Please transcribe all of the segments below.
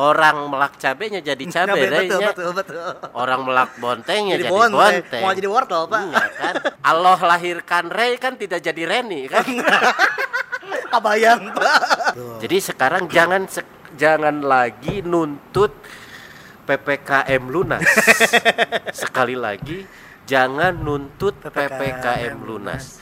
orang melak cabenya jadi cabe, betul, nya. betul, betul. Orang melak bontengnya Jadi jadi, bonteng. bonteng. Mau jadi wortel, Pak. Iya kan. Allah lahirkan Rey kan tidak jadi Reni kan. Kabayang, Pak. jadi sekarang jangan se- jangan lagi nuntut PPKM lunas. Sekali lagi jangan nuntut PPKM PPKM lunas.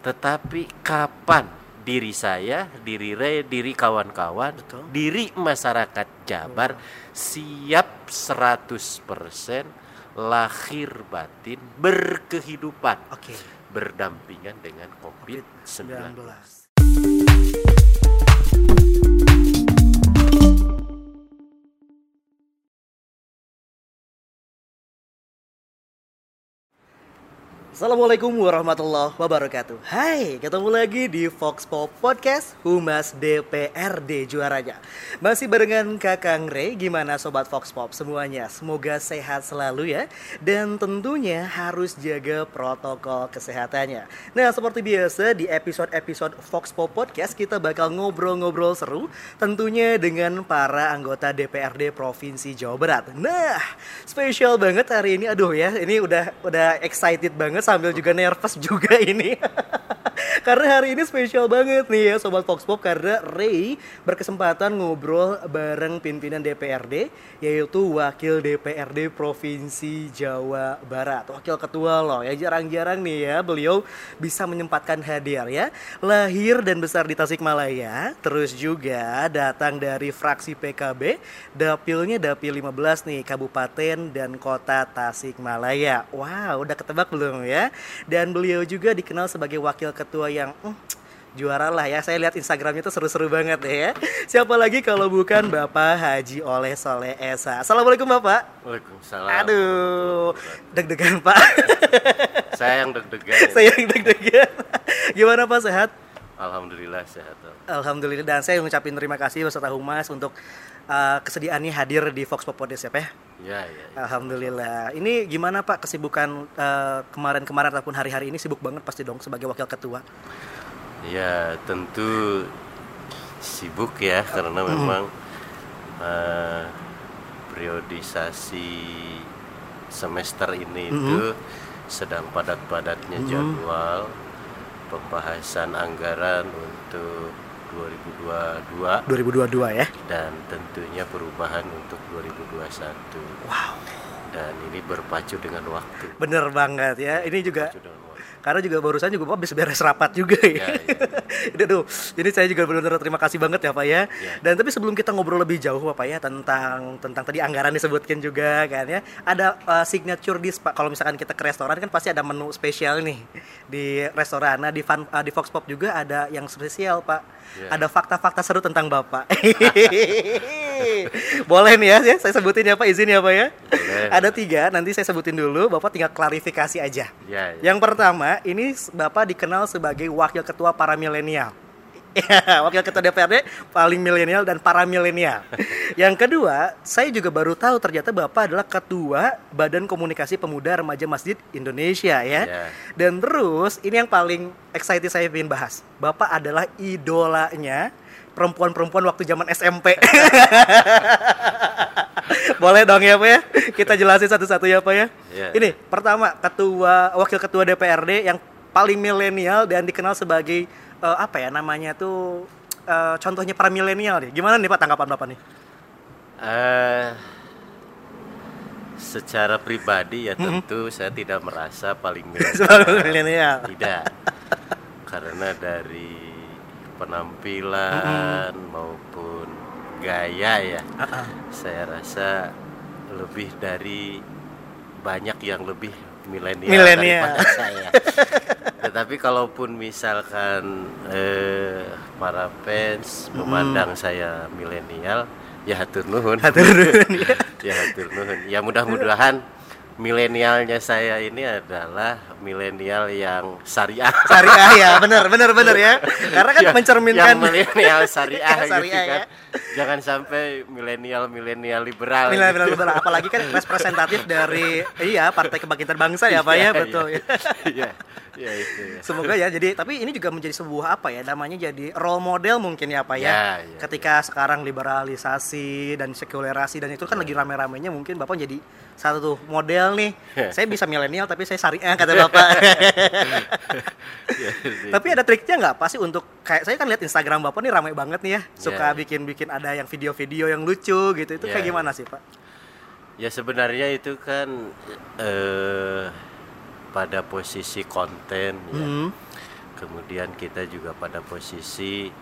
Tetapi kapan diri saya, diri Rey, diri kawan-kawan, diri masyarakat Jabar siap 100% lahir batin berkehidupan Oke. berdampingan dengan COVID-19. 19. Assalamualaikum warahmatullahi wabarakatuh. Hai, ketemu lagi di Fox Pop Podcast Humas DPRD juaranya. Masih barengan Kakang Ray Gimana Sobat Fox Pop? Semuanya Semoga sehat selalu ya. Dan tentunya harus jaga protokol kesehatannya. Nah seperti biasa di episode-episode Fox Pop Podcast Kita bakal ngobrol-ngobrol seru Tentunya dengan para anggota DPRD Provinsi Jawa Barat. Nah spesial banget hari ini. Aduh ya ini udah udah excited banget sambil juga nervous juga ini. Karena hari ini spesial banget nih ya sobat Fox Pop karena Ray berkesempatan ngobrol bareng pimpinan DPRD yaitu wakil DPRD Provinsi Jawa Barat. Wakil ketua loh ya jarang-jarang nih ya beliau bisa menyempatkan hadir ya. Lahir dan besar di Tasikmalaya terus juga datang dari fraksi PKB dapilnya dapil 15 nih Kabupaten dan Kota Tasikmalaya. Wow udah ketebak belum ya dan beliau juga dikenal sebagai wakil ketua yang hmm, juara lah ya. Saya lihat Instagramnya tuh seru-seru banget ya. Siapa lagi kalau bukan Bapak Haji Oleh Soleh Esa? Assalamualaikum Bapak. Waalaikumsalam. aduh deg-degan Pak. Saya yang deg-degan. saya yang deg-degan. Gimana Pak? Sehat? Alhamdulillah sehat. Alhamdulillah. Dan saya ngucapin terima kasih beserta Humas untuk uh, kesediaannya hadir di Fox Pop Podcast ya? Pak ya. Ya, ya. Alhamdulillah. Ini gimana Pak kesibukan uh, kemarin-kemarin ataupun hari-hari ini sibuk banget pasti dong sebagai wakil ketua. Ya, tentu sibuk ya karena memang eh, periodisasi semester ini itu sedang padat-padatnya jadwal pembahasan anggaran untuk 2022 2022 ya. dan tentunya perubahan untuk 2021. Wow. Dan ini berpacu dengan waktu. Bener banget ya. Ini juga. Karena juga barusan juga Bapak habis beres rapat juga ya. Ya, ya. Tuh. Jadi saya juga benar-benar terima kasih banget ya Pak ya. Ya. Dan tapi sebelum kita ngobrol lebih jauh Bapak ya tentang tentang tadi anggaran disebutkan juga kan ya. Ada uh, signature dish Pak. Kalau misalkan kita ke restoran kan pasti ada menu spesial nih di restoran. Nah di Fun- uh, di Fox Pop juga ada yang spesial Pak. Ya. Ada fakta-fakta seru tentang Bapak. Boleh nih ya, ya, saya sebutin ya Pak, izin ya Pak ya. Boleh. Ada tiga, nanti saya sebutin dulu, Bapak tinggal klarifikasi aja. Ya, ya. Yang pertama, ini Bapak dikenal sebagai wakil ketua para milenial. Ya, wakil ketua DPRD paling milenial dan para milenial. Yang kedua, saya juga baru tahu ternyata Bapak adalah ketua Badan Komunikasi Pemuda Remaja Masjid Indonesia ya. Ya. Dan terus ini yang paling excited saya ingin bahas. Bapak adalah idolanya perempuan-perempuan waktu zaman SMP. Boleh dong ya Pak ya? Kita jelasin satu-satu ya Pak ya. Ya. Ini pertama ketua wakil ketua DPRD yang paling milenial dan dikenal sebagai eh, apa ya namanya tuh eh, contohnya para milenial nih. Gimana nih Pak tanggapan Bapak nih? Eh, secara pribadi ya tentu saya tidak merasa paling milenial. Tidak. Karena dari penampilan maupun gaya ya, ah. saya rasa lebih dari banyak yang lebih milenial daripada saya. Tetapi kalaupun misalkan eh, para fans memandang saya milenial, ya hatur nuhun. Hatur nuhun, ya. ya hatur nuhun. Ya mudah-mudahan milenialnya saya ini adalah milenial yang syariah. Syariah ya, benar benar benar ya. Karena kan Yang- mencerminkan yang milenial syariah, gitu Syariah, kan. ya. Jangan sampai milenial milenial liberal. Milenial gitu. liberal apalagi kan representatif dari iya Partai Kebangkitan Bangsa ya Pak ya Iya, betul iya. ya. Iya. Ya itu ya. Semoga ya. Jadi tapi ini juga menjadi sebuah apa ya namanya jadi role model mungkin ya Pak ya. Ya, ya, Ketika sekarang liberalisasi dan sekulerasi dan itu kan lagi rame-ramenya mungkin Bapak jadi satu tuh model nih. saya bisa milenial tapi saya syariah kata Bapak. Ya, tapi ada triknya nggak pasti untuk kayak saya kan lihat Instagram Bapak nih ramai banget nih ya. Suka Ya. bikin-bikin ada yang video-video yang lucu gitu. Itu Ya, kayak ya. gimana sih Pak? Ya sebenarnya itu kan eh, pada posisi konten ya. Hmm. Kemudian kita juga pada posisi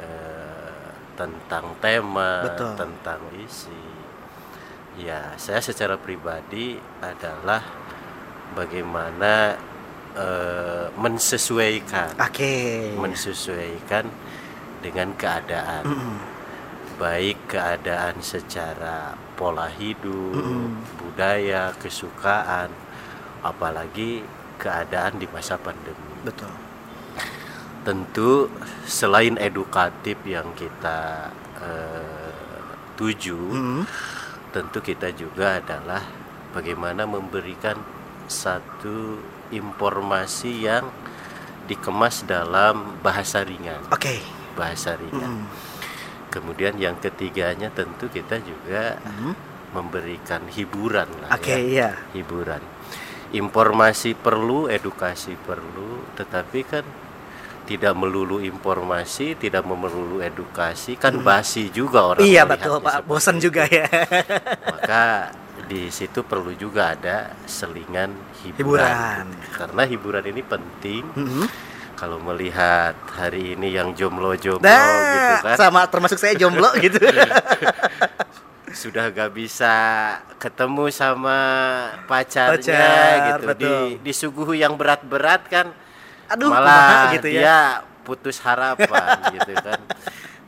eh, tentang tema, Betul. tentang isi. Ya, saya secara pribadi adalah bagaimana eh, mensesuaikan Oke. mensesuaikan dengan keadaan Mm-mm. baik keadaan secara pola hidup, Mm-mm. budaya, kesukaan, apalagi keadaan di masa pandemi. Betul. Tentu selain edukatif yang kita eh, tuju, Hmm. tentu kita juga adalah bagaimana memberikan satu informasi yang dikemas dalam bahasa ringan, Oke. bahasa ringan. Hmm. Kemudian yang ketiganya tentu kita juga Hmm. memberikan hiburan lah Oke, ya, iya. hiburan. Informasi perlu, edukasi perlu, tetapi kan tidak melulu informasi, tidak melulu edukasi, kan basi juga orang. Hmm. Iya betul Pak, bosan itu. juga ya. Maka di situ perlu juga ada selingan hiburan. Hiburan. Karena hiburan ini penting. Mhm. Kalau melihat hari ini yang jomblo-jomblo Nah, gitu kan, sama termasuk saya jomblo gitu. sudah gak bisa ketemu sama pacarnya Pacar, gitu betul. di disuguhi yang berat-berat kan Aduh, malah gitu ya. dia putus harapan gitu kan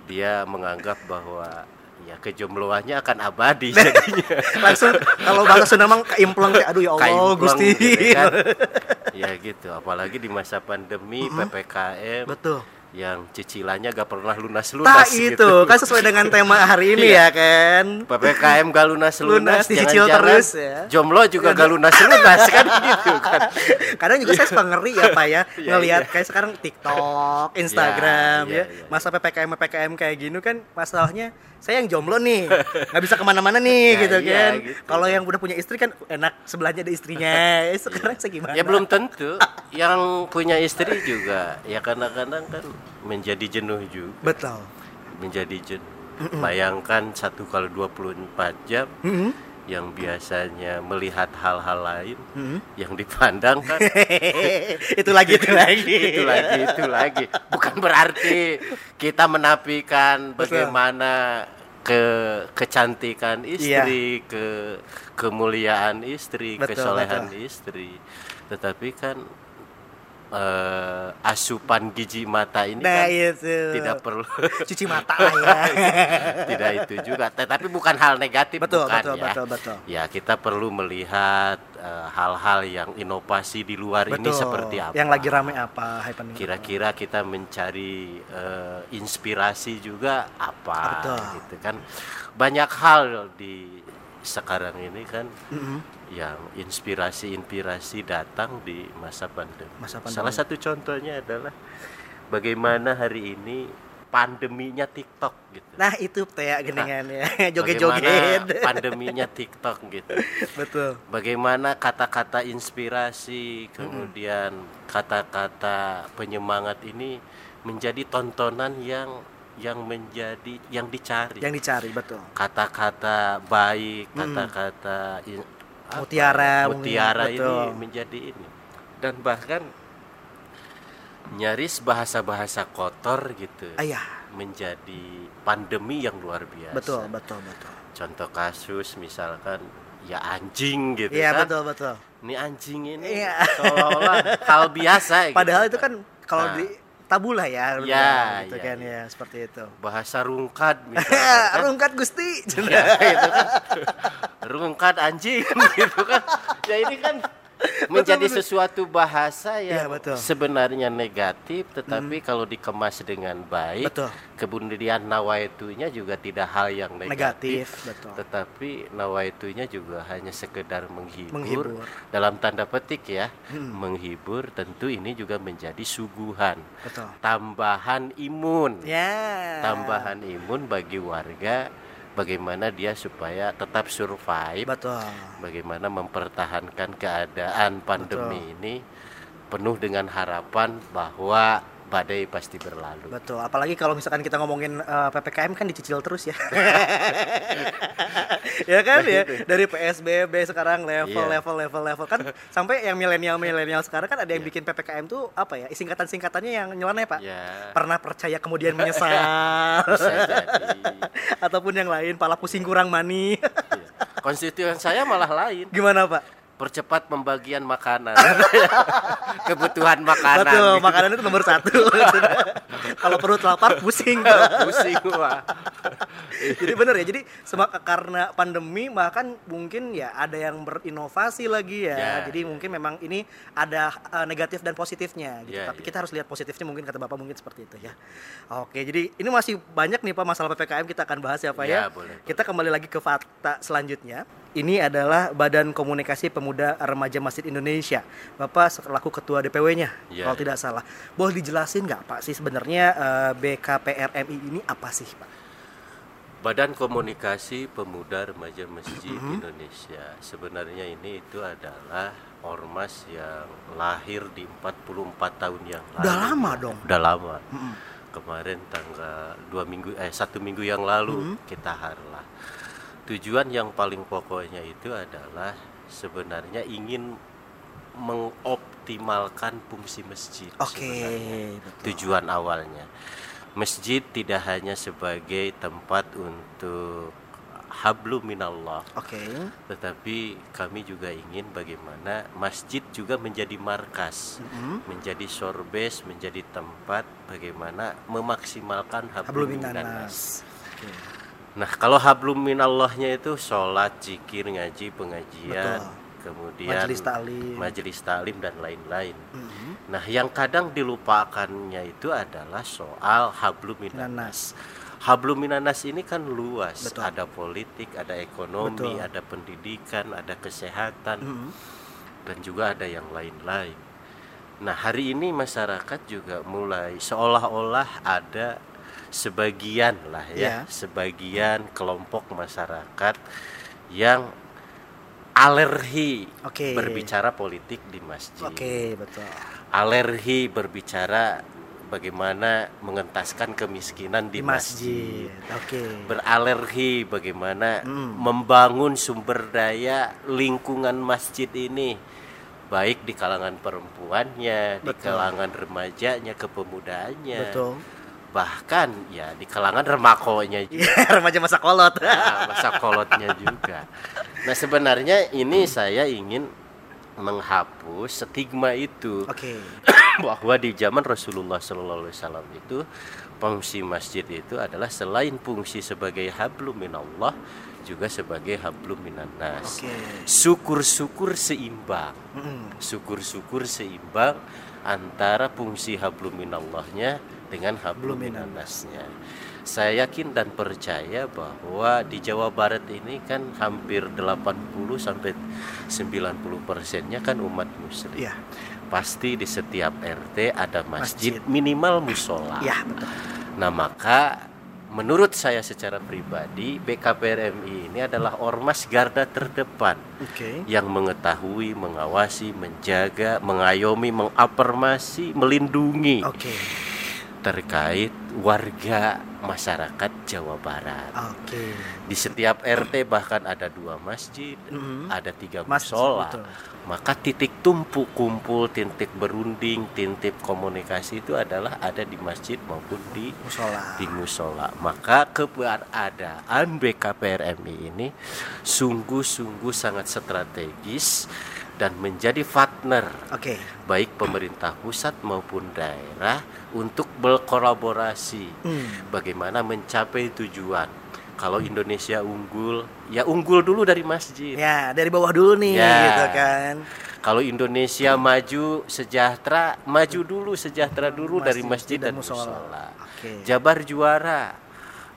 dia menganggap bahwa ya kejombloannya akan abadi jadinya Langsung kalau bahasa Sunda mah keimpleng kayak aduh ya Allah Kaimpleng Gusti. gitu kan. ya gitu apalagi di masa pandemi ppkm Betul. Yang cicilannya gak pernah Tak lunas-lunas itu gitu. kan sesuai dengan tema hari ini ya kan. PPKM gak lunas-lunas, Lunas, dicicil jangan-jangan terus ya. Jomblo juga gak lunas-lunas kan gitu kan. Kadang juga saya suka ngeri ya Pak ya Iya, ngelihat iya. kayak sekarang TikTok, Instagram iya, ya. iya. Masa PPKM PPKM kayak gini kan masalahnya saya yang jomblo nih nggak bisa ke mana-mana nih Ya, gitu iya, kan. gitu. Kalau yang udah punya istri kan enak sebelahnya ada istrinya. Sekarang saya gimana? Ya belum tentu. Yang punya istri juga ya kadang-kadang kan menjadi jenuh juga, Betul. menjadi jenuh. Bayangkan satu kali 24 jam Mhm. yang biasanya melihat hal-hal lain Mhm. yang dipandang kan itu lagi itu lagi. itu lagi itu lagi bukan berarti kita menafikan bagaimana ke kecantikan istri ke kemuliaan istri. Betul, kesolehan betul. istri tetapi kan eh, asupan gizi mata ini Nah kan itu. tidak perlu cuci mata lah ya. tidak itu juga tetapi bukan hal negatif betul, bukan betul, ya betul, betul. ya kita perlu melihat eh, hal-hal yang inovasi di luar ini Betul. seperti apa Yang lagi rame apa kira-kira kita mencari eh, inspirasi juga apa Betul. gitu kan banyak hal di sekarang ini kan Mhm. yang inspirasi-inspirasi datang di masa pandemi. Masa pandemi. Salah satu contohnya adalah bagaimana hari ini pandeminya TikTok gitu. Nah itu teh geningan ya, Bagaimana joget-joget. pandeminya TikTok gitu. Betul. Bagaimana kata-kata inspirasi, kemudian kata-kata penyemangat ini menjadi tontonan yang yang menjadi yang dicari. Yang dicari betul. Kata-kata baik, kata-kata in- apa Mutiara ya, mungkin, mutiara ini betul. menjadi ini. Dan bahkan nyaris bahasa-bahasa kotor gitu Ayah, menjadi pandemi yang luar biasa. betul, betul, betul. Contoh kasus misalkan ya anjing gitu Iya kan. betul, betul. Ini anjing ini Iya. seolah-olah hal biasa gitu. Padahal itu kan kalau Nah. di tabula ya, Iya, gitu iya, kan iya. ya, seperti itu. bahasa rungkat misalkan. kan. Rungkat Gusti. Ya, itu kan rungkat anjing gitu kan. Ya ini kan menjadi betul. sesuatu bahasa Iya, yang betul. sebenarnya negatif tetapi kalau dikemas dengan baik Betul. kemudian nawaitunya juga tidak hal yang Negatif, negatif, betul. tetapi nawaitunya juga hanya sekedar menghibur, Menghibur. Hmm. dalam tanda petik ya menghibur tentu ini juga menjadi suguhan Betul. tambahan imun Ya. tambahan imun bagi warga bagaimana dia supaya tetap survive Betul. bagaimana mempertahankan keadaan pandemi ini penuh dengan harapan bahwa badai pasti berlalu. Betul, apalagi kalau misalkan kita ngomongin eh, PPKM kan dicicil terus ya. ya kan ya, dari PSBB sekarang level Iya. level level level kan sampai yang milenial-milenial sekarang kan ada yang bikin PPKM tuh apa ya? Singkatan-singkatannya yang nyeleneh, Pak. Ya, Pernah percaya kemudian menyesal. Ataupun yang lain, pala pusing kurang mani. Iya. Konstituen saya malah lain, Gimana, Pak? Percepat pembagian makanan, kebutuhan makanan. Betul, gitu. makanan itu nomor satu. Kalau perut lapar pusing. Pusing wah. jadi bener ya jadi karena pandemi bahkan mungkin ya ada yang berinovasi lagi ya Ya, jadi mungkin memang ini ada uh, negatif dan positifnya gitu Ya, tapi ya. kita harus lihat positifnya mungkin kata bapak mungkin seperti itu ya oke jadi ini masih banyak nih pak masalah ppkm kita akan bahas ya pak ya, Ya, boleh, boleh. kita kembali lagi ke fakta selanjutnya ini adalah Badan Komunikasi Pemuda Remaja Masjid Indonesia. Bapak selaku ketua DPW-nya, Ya, kalau ya. tidak salah. Boleh dijelasin nggak Pak sih sebenarnya eh, BKPRMI ini apa sih Pak? Badan Komunikasi Pemuda Remaja Masjid Mm-hmm. Indonesia. Sebenarnya ini itu adalah ormas yang lahir di 44 tahun yang lalu. Udah lama dong. Udah lama. Kemarin tanggal dua minggu eh satu minggu yang lalu Mm-hmm. kita harlah. Tujuan yang paling pokoknya itu adalah sebenarnya ingin mengoptimalkan fungsi masjid. Oke, betul. tujuan awalnya. Masjid tidak hanya sebagai tempat untuk hablu minallah, Oke. tetapi kami juga ingin bagaimana masjid juga menjadi markas, Mm-mm. menjadi sorbes, menjadi tempat bagaimana memaksimalkan Hablum hablu minan minanas. Nah, kalau hablum minallahnya itu sholat, zikir, ngaji, pengajian, Betul. kemudian Majelis taklim. majelis taklim dan lain-lain. Mhm. Nah, yang kadang dilupakannya itu adalah soal hablum minanas. Hablum minanas ini kan luas, Betul. ada politik, ada ekonomi, Betul. ada pendidikan, ada kesehatan, Mhm. dan juga ada yang lain-lain. Nah, hari ini masyarakat juga mulai seolah-olah ada sebagian lah Ya. ya, sebagian kelompok masyarakat yang alergi Oke. berbicara politik di masjid Oke, betul. alergi berbicara bagaimana mengentaskan kemiskinan Di di, masjid. masjid. Oke. Beralergi bagaimana Hmm. membangun sumber daya lingkungan masjid ini baik di kalangan perempuannya, di Betul. kalangan remajanya, kepemudaannya. Betul. Bahkan ya di kalangan remakonya juga. Iya, remaja masa kolot. Nah, masa kolotnya juga. Nah, sebenarnya ini saya ingin menghapus stigma itu Oke. bahwa di zaman Rasulullah Sallallahu Alaihi Wasallam itu fungsi masjid itu adalah selain fungsi sebagai hablum minallah juga sebagai hablum minannas. Oke. Syukur-syukur seimbang, Mhm. syukur-syukur seimbang antara fungsi hablum minallahnya dengan hablum minannasnya. Saya yakin dan percaya bahwa di Jawa Barat ini kan hampir 80 sampai 90 persennya kan umat muslim Iya. pasti di setiap RT ada masjid, Masjid. minimal musola. Betul. Nah maka menurut saya secara pribadi BKPRMI ini adalah ormas garda terdepan Oke. yang mengetahui, mengawasi, menjaga, mengayomi, mengafirmasi, melindungi Oke. Terkait warga masyarakat Jawa Barat. Oke. Di setiap RT bahkan ada dua masjid, Mhm. ada tiga musola. Maka titik tumpu kumpul, titik berunding, titik komunikasi itu adalah ada di masjid maupun di Musola. di musola. Maka keberadaan BKPRMI ini sungguh-sungguh sangat strategis dan menjadi partner Oke. baik pemerintah pusat maupun daerah untuk berkolaborasi Hmm. bagaimana mencapai tujuan kalau Indonesia unggul, ya unggul dulu dari masjid. Ya, dari bawah dulu nih Ya. gitu kan. Kalau Indonesia maju sejahtera, maju dulu sejahtera dulu dari Masjid masjid dan dan musola. Oke. Jabar juara.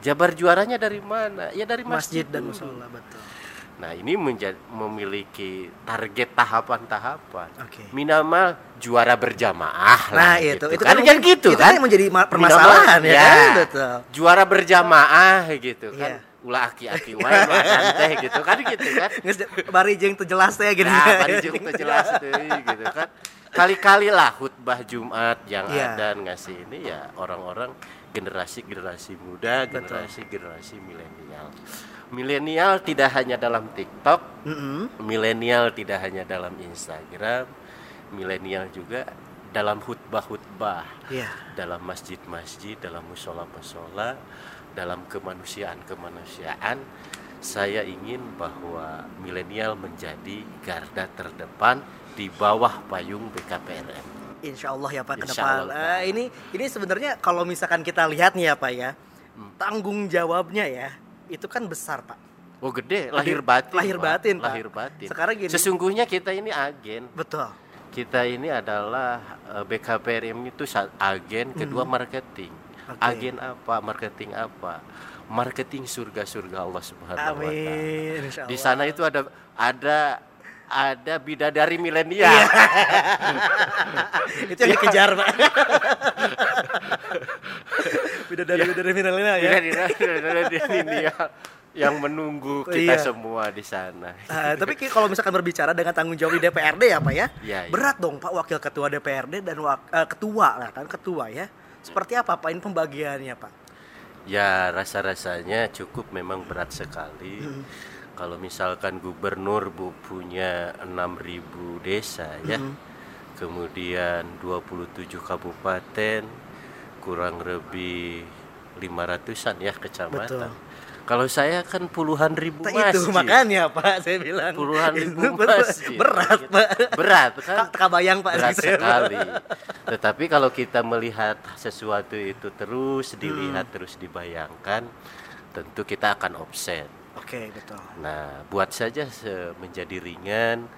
Jabar juaranya dari mana? Ya dari Masjid masjid, dan musola betul. Nah, ini menjadi memiliki target tahapan-tahapan. Oke. Minimal juara berjamaah Nah, lah itu gitu. itu kan, kan, kan gitu itu kan. yang menjadi ma- Minimal, permasalahan ya, kan? Betul. Juara berjamaah gitu kan. Iya. Ulah aki-aki wae teh gitu kan gitu kan. Bari jeung teu jelas teh gitu. Nah, mari jeung teu jelas deui gitu kan. Kali-kali lah khutbah Jumat yang Iya. ada ngasih ini ya orang-orang generasi-generasi muda, generasi-generasi milenial. Milenial tidak hanya dalam TikTok, milenial tidak hanya dalam Instagram, milenial juga dalam khutbah-khutbah, Iya. dalam masjid-masjid, dalam musola-musola, dalam kemanusiaan-kemanusiaan. Saya ingin bahwa milenial menjadi garda terdepan di bawah payung BKPRM. Insya Allah ya Pak ke depan. Eh, ini ini sebenarnya kalau misalkan kita lihat nih ya Pak ya, Hmm. tanggung jawabnya ya itu kan besar Pak. Oh gede, lahir batin. lahir Pak. batin, Pak. lahir batin. Sekarang gini. Sesungguhnya kita ini agen. Betul. Kita ini adalah eh, BKPRM itu agen, kedua marketing. Hmm. Oke. Agen apa? Marketing apa? Marketing surga-surga Allah Subhanahu wa taala. Di sana itu ada ada ada bidadari milenial. Iya. itu yang dikejar Pak. Beda dari beda dari finalnya ya. Bidadari milenial yang menunggu kita Iya. semua di sana. Ah, tapi kalau misalkan berbicara dengan tanggung jawab di DPRD ya Pak ya, Iya, iya. berat dong Pak Wakil Ketua DPRD dan wak- eh, ketua lah kan ketua ya. Seperti apa Pak ini pembagiannya Pak? Ya rasa-rasanya cukup memang berat sekali. Hmm. Kalau misalkan gubernur bu punya 6.000 desa ya. Hmm. Kemudian 27 kabupaten kurang lebih 500-an ya kecamatan. Betul. Kalau saya kan puluhan ribu Nah, itu masjid. makanya Pak saya bilang Puluhan Itu ribu berat- masjid. berat. Pak. Berat kan? Bayang Pak berat sekali. Tetapi kalau kita melihat sesuatu itu terus dilihat Hmm. terus dibayangkan, tentu kita akan offset. Oke betul. Nah, buat saja menjadi ringan,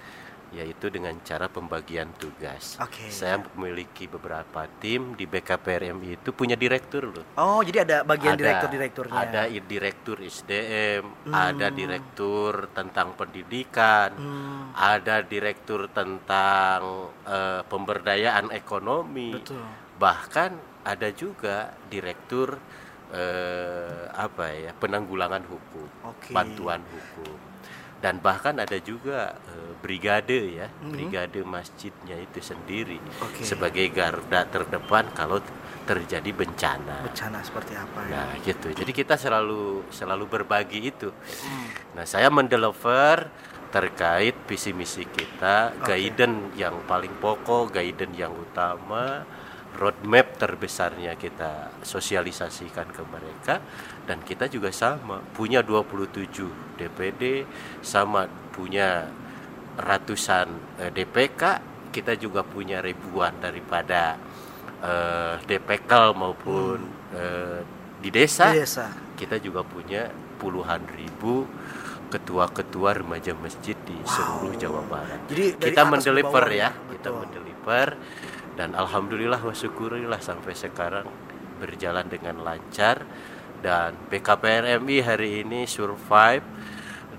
yaitu dengan cara pembagian tugas. Oke. Saya memiliki beberapa tim di BKPRM itu punya direktur loh. Oh jadi ada bagian direktur-direkturnya. Ada direktur SDM, Hmm. ada direktur tentang pendidikan, Hmm, ada direktur tentang eh, pemberdayaan ekonomi, betul. bahkan ada juga direktur eh, apa ya penanggulangan hukum, Oke. bantuan hukum, dan bahkan ada juga eh, brigade ya, Mhm. brigade masjidnya itu sendiri Oke. sebagai garda terdepan kalau terjadi bencana. Bencana seperti apa ya? Nah gitu. Jadi kita selalu selalu berbagi itu. Hmm, Nah saya mendeliver terkait visi misi kita, Oke. guidance yang paling pokok, guidance yang utama, roadmap terbesarnya kita sosialisasikan ke mereka. Dan kita juga sama punya 27 DPD sama punya ratusan eh, DPK kita juga punya ribuan daripada eh, DPKL maupun eh, di desa. Di desa. kita juga punya puluhan ribu ketua-ketua remaja masjid di seluruh Jawa Barat. Jadi kita mendeliver ya, ya, kita mendeliver dan alhamdulillah wa syukurilah sampai sekarang berjalan dengan lancar dan BKPRMI hari ini survive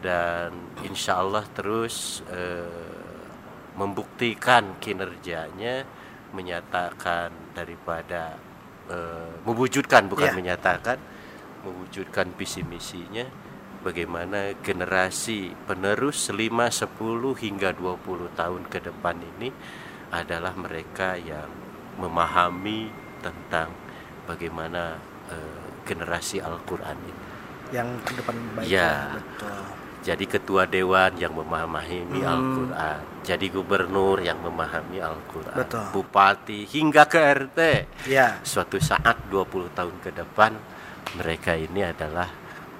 dan insya Allah terus eh, membuktikan kinerjanya menyatakan daripada eh, mewujudkan bukan Ya. menyatakan mewujudkan visi misinya bagaimana generasi penerus 5, 10 hingga 20 tahun ke depan ini adalah mereka yang memahami tentang bagaimana eh, generasi Al-Qur'an ini. Yang ke depan baik. Ya. Betul. Jadi ketua dewan yang memahami Hmm. Al-Qur'an, jadi gubernur yang memahami Al-Qur'an, bupati hingga ke RT. Ya. Suatu saat 20 tahun ke depan mereka ini adalah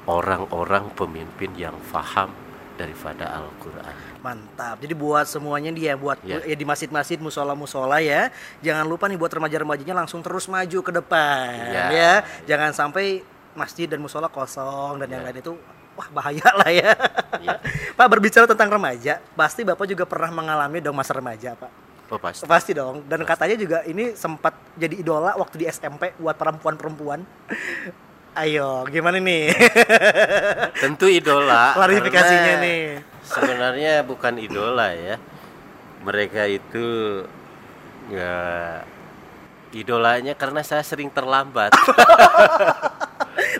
orang-orang pemimpin yang faham daripada Al-Qur'an. Mantap. Jadi buat semuanya dia buat Ya. ya di masjid-masjid, musola-musola ya. Jangan lupa nih buat remaja-remajanya langsung terus maju ke depan Ya. ya. Jangan sampai masjid dan musola kosong dan yang Ya. lain itu wah bahaya lah ya. Ya. Pak berbicara tentang remaja, pasti Bapak juga pernah mengalami dong masa remaja, Pak. Oh pasti. Pasti dong. Dan katanya juga ini sempat jadi idola waktu di SMP buat perempuan-perempuan. Ayo, gimana nih? Tentu idola. Klarifikasinya nih. Sebenarnya bukan idola ya. Mereka itu ya idolanya karena saya sering terlambat.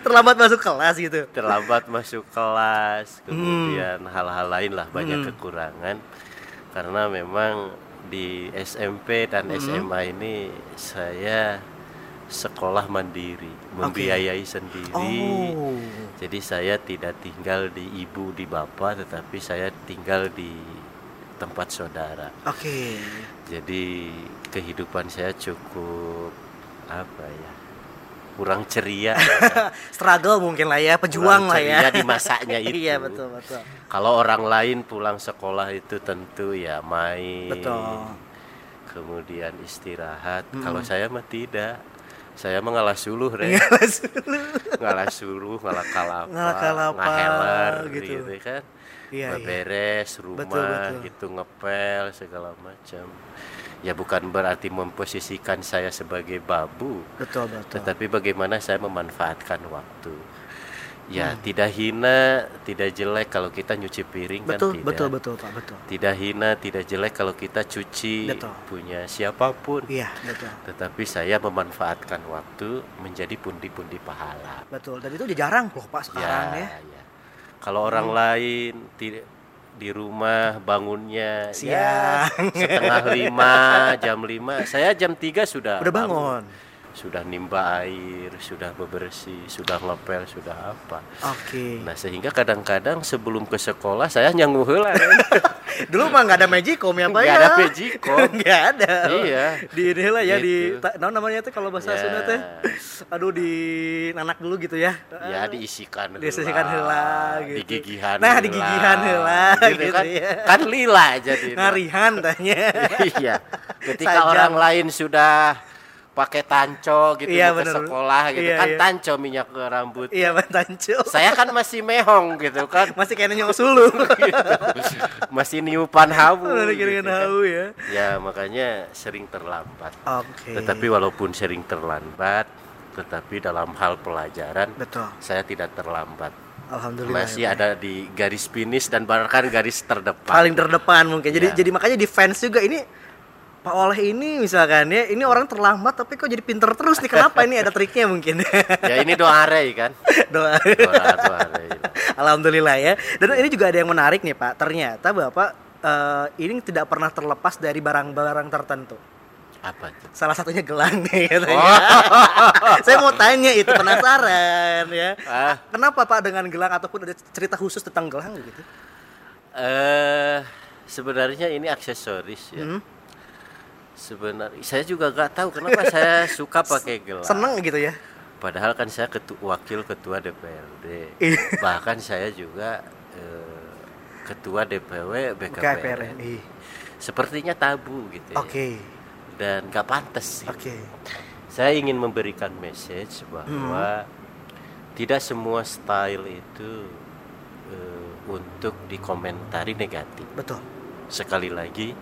Terlambat masuk kelas gitu. terlambat masuk kelas, Hmm. kemudian hal-hal lain lah banyak kekurangan. Karena memang di SMP dan Hmm. SMA ini saya sekolah mandiri, membiayai sendiri. Oh. Jadi saya tidak tinggal di ibu di bapak, tetapi saya tinggal di tempat saudara. Oke. Jadi kehidupan saya cukup apa ya? Kurang ceria. Struggle mungkin lah ya, pejuang Kurang lah ya. ceria di masanya itu. iya, betul, betul. Kalau orang lain pulang sekolah itu tentu ya main. Betul. Kemudian istirahat. Kalau saya mah tidak. Saya mengalah suluh, Re. ngalah suluh, ngalah kalapa, Ngalah kalapa, ngaheler, gitu. gitu. kan. Iya, iya. Beberes rumah, Betul, betul. gitu ngepel segala macam. Ya bukan berarti memposisikan saya sebagai babu, Betul, betul. tetapi bagaimana saya memanfaatkan waktu. Ya Hmm. tidak hina, tidak jelek kalau kita nyuci piring Betul, kan tidak. betul, betul, Pak, betul. Tidak hina, tidak jelek kalau kita cuci Betul. punya siapa pun. Iya, betul. Tetapi saya memanfaatkan waktu menjadi pundi-pundi pahala. Betul. Dan itu jarang loh, Pak, sekarang ya. ya. Kalau orang lain tidak di rumah bangunnya Siang. ya, setengah lima jam lima saya jam tiga sudah Udah bangun. Sudah nimba air sudah bebersih sudah ngepel sudah apa Oke. nah sehingga kadang-kadang sebelum ke sekolah saya nyangu heula Dulu mah nggak ada magicom ya, Pak Nggak ya? ada magicom. Nggak ada. Iya. Di ini lah ya di Gitu. ta- naon namanya tuh kalau bahasa Ya. Sunda teh. Aduh di nanak dulu gitu ya. ya diisikan Diisikan heula gitu. digigihan Nah, heula. digigihan heula, gitu kan, ya. kan lila jadi Ngarihan tanya. iya ketika Sajam. orang lain sudah pakai tanco gitu Iya, ke bener. sekolah gitu Iya, kan iya. tanco minyak ke rambut Iya, Tancu. saya kan masih mehong gitu kan Masih kayaknya nyong sulu. masih niupan hawu gitu kan. tahu ya. ya makanya sering terlambat Oke. tetapi walaupun sering terlambat tetapi dalam hal pelajaran betul. saya tidak terlambat Alhamdulillah. masih ya, ada di garis finish dan bahkan garis terdepan paling terdepan mungkin. Jadi Iya. jadi makanya di fans juga ini Pak Oleh ini misalkan ya, ini orang terlambat tapi kok jadi pinter terus nih. Kenapa ini ada triknya mungkin? ya ini doa Rey kan Doa. doa doa Alhamdulillah ya. Dan ini juga ada yang menarik nih Pak. Ternyata Bapak eh, ini tidak pernah terlepas dari barang-barang tertentu. apa tuh Salah satunya gelang nih katanya. Oh. Saya mau tanya itu penasaran ya. Ah. Kenapa Pak dengan gelang ataupun ada cerita khusus tentang gelang gitu? eh sebenarnya ini aksesoris ya Hmm. Sebenarnya saya juga gak tahu kenapa saya suka pakai gelang Seneng gitu ya. padahal kan saya ketu wakil ketua DPRD Iya. bahkan saya juga eh, ketua DPW BKPRN KPRN. Ih, sepertinya tabu gitu ya. Oke. dan gak pantas sih. Oke. saya ingin memberikan message bahwa Hmm. tidak semua style itu eh, untuk dikomentari negatif Betul. sekali lagi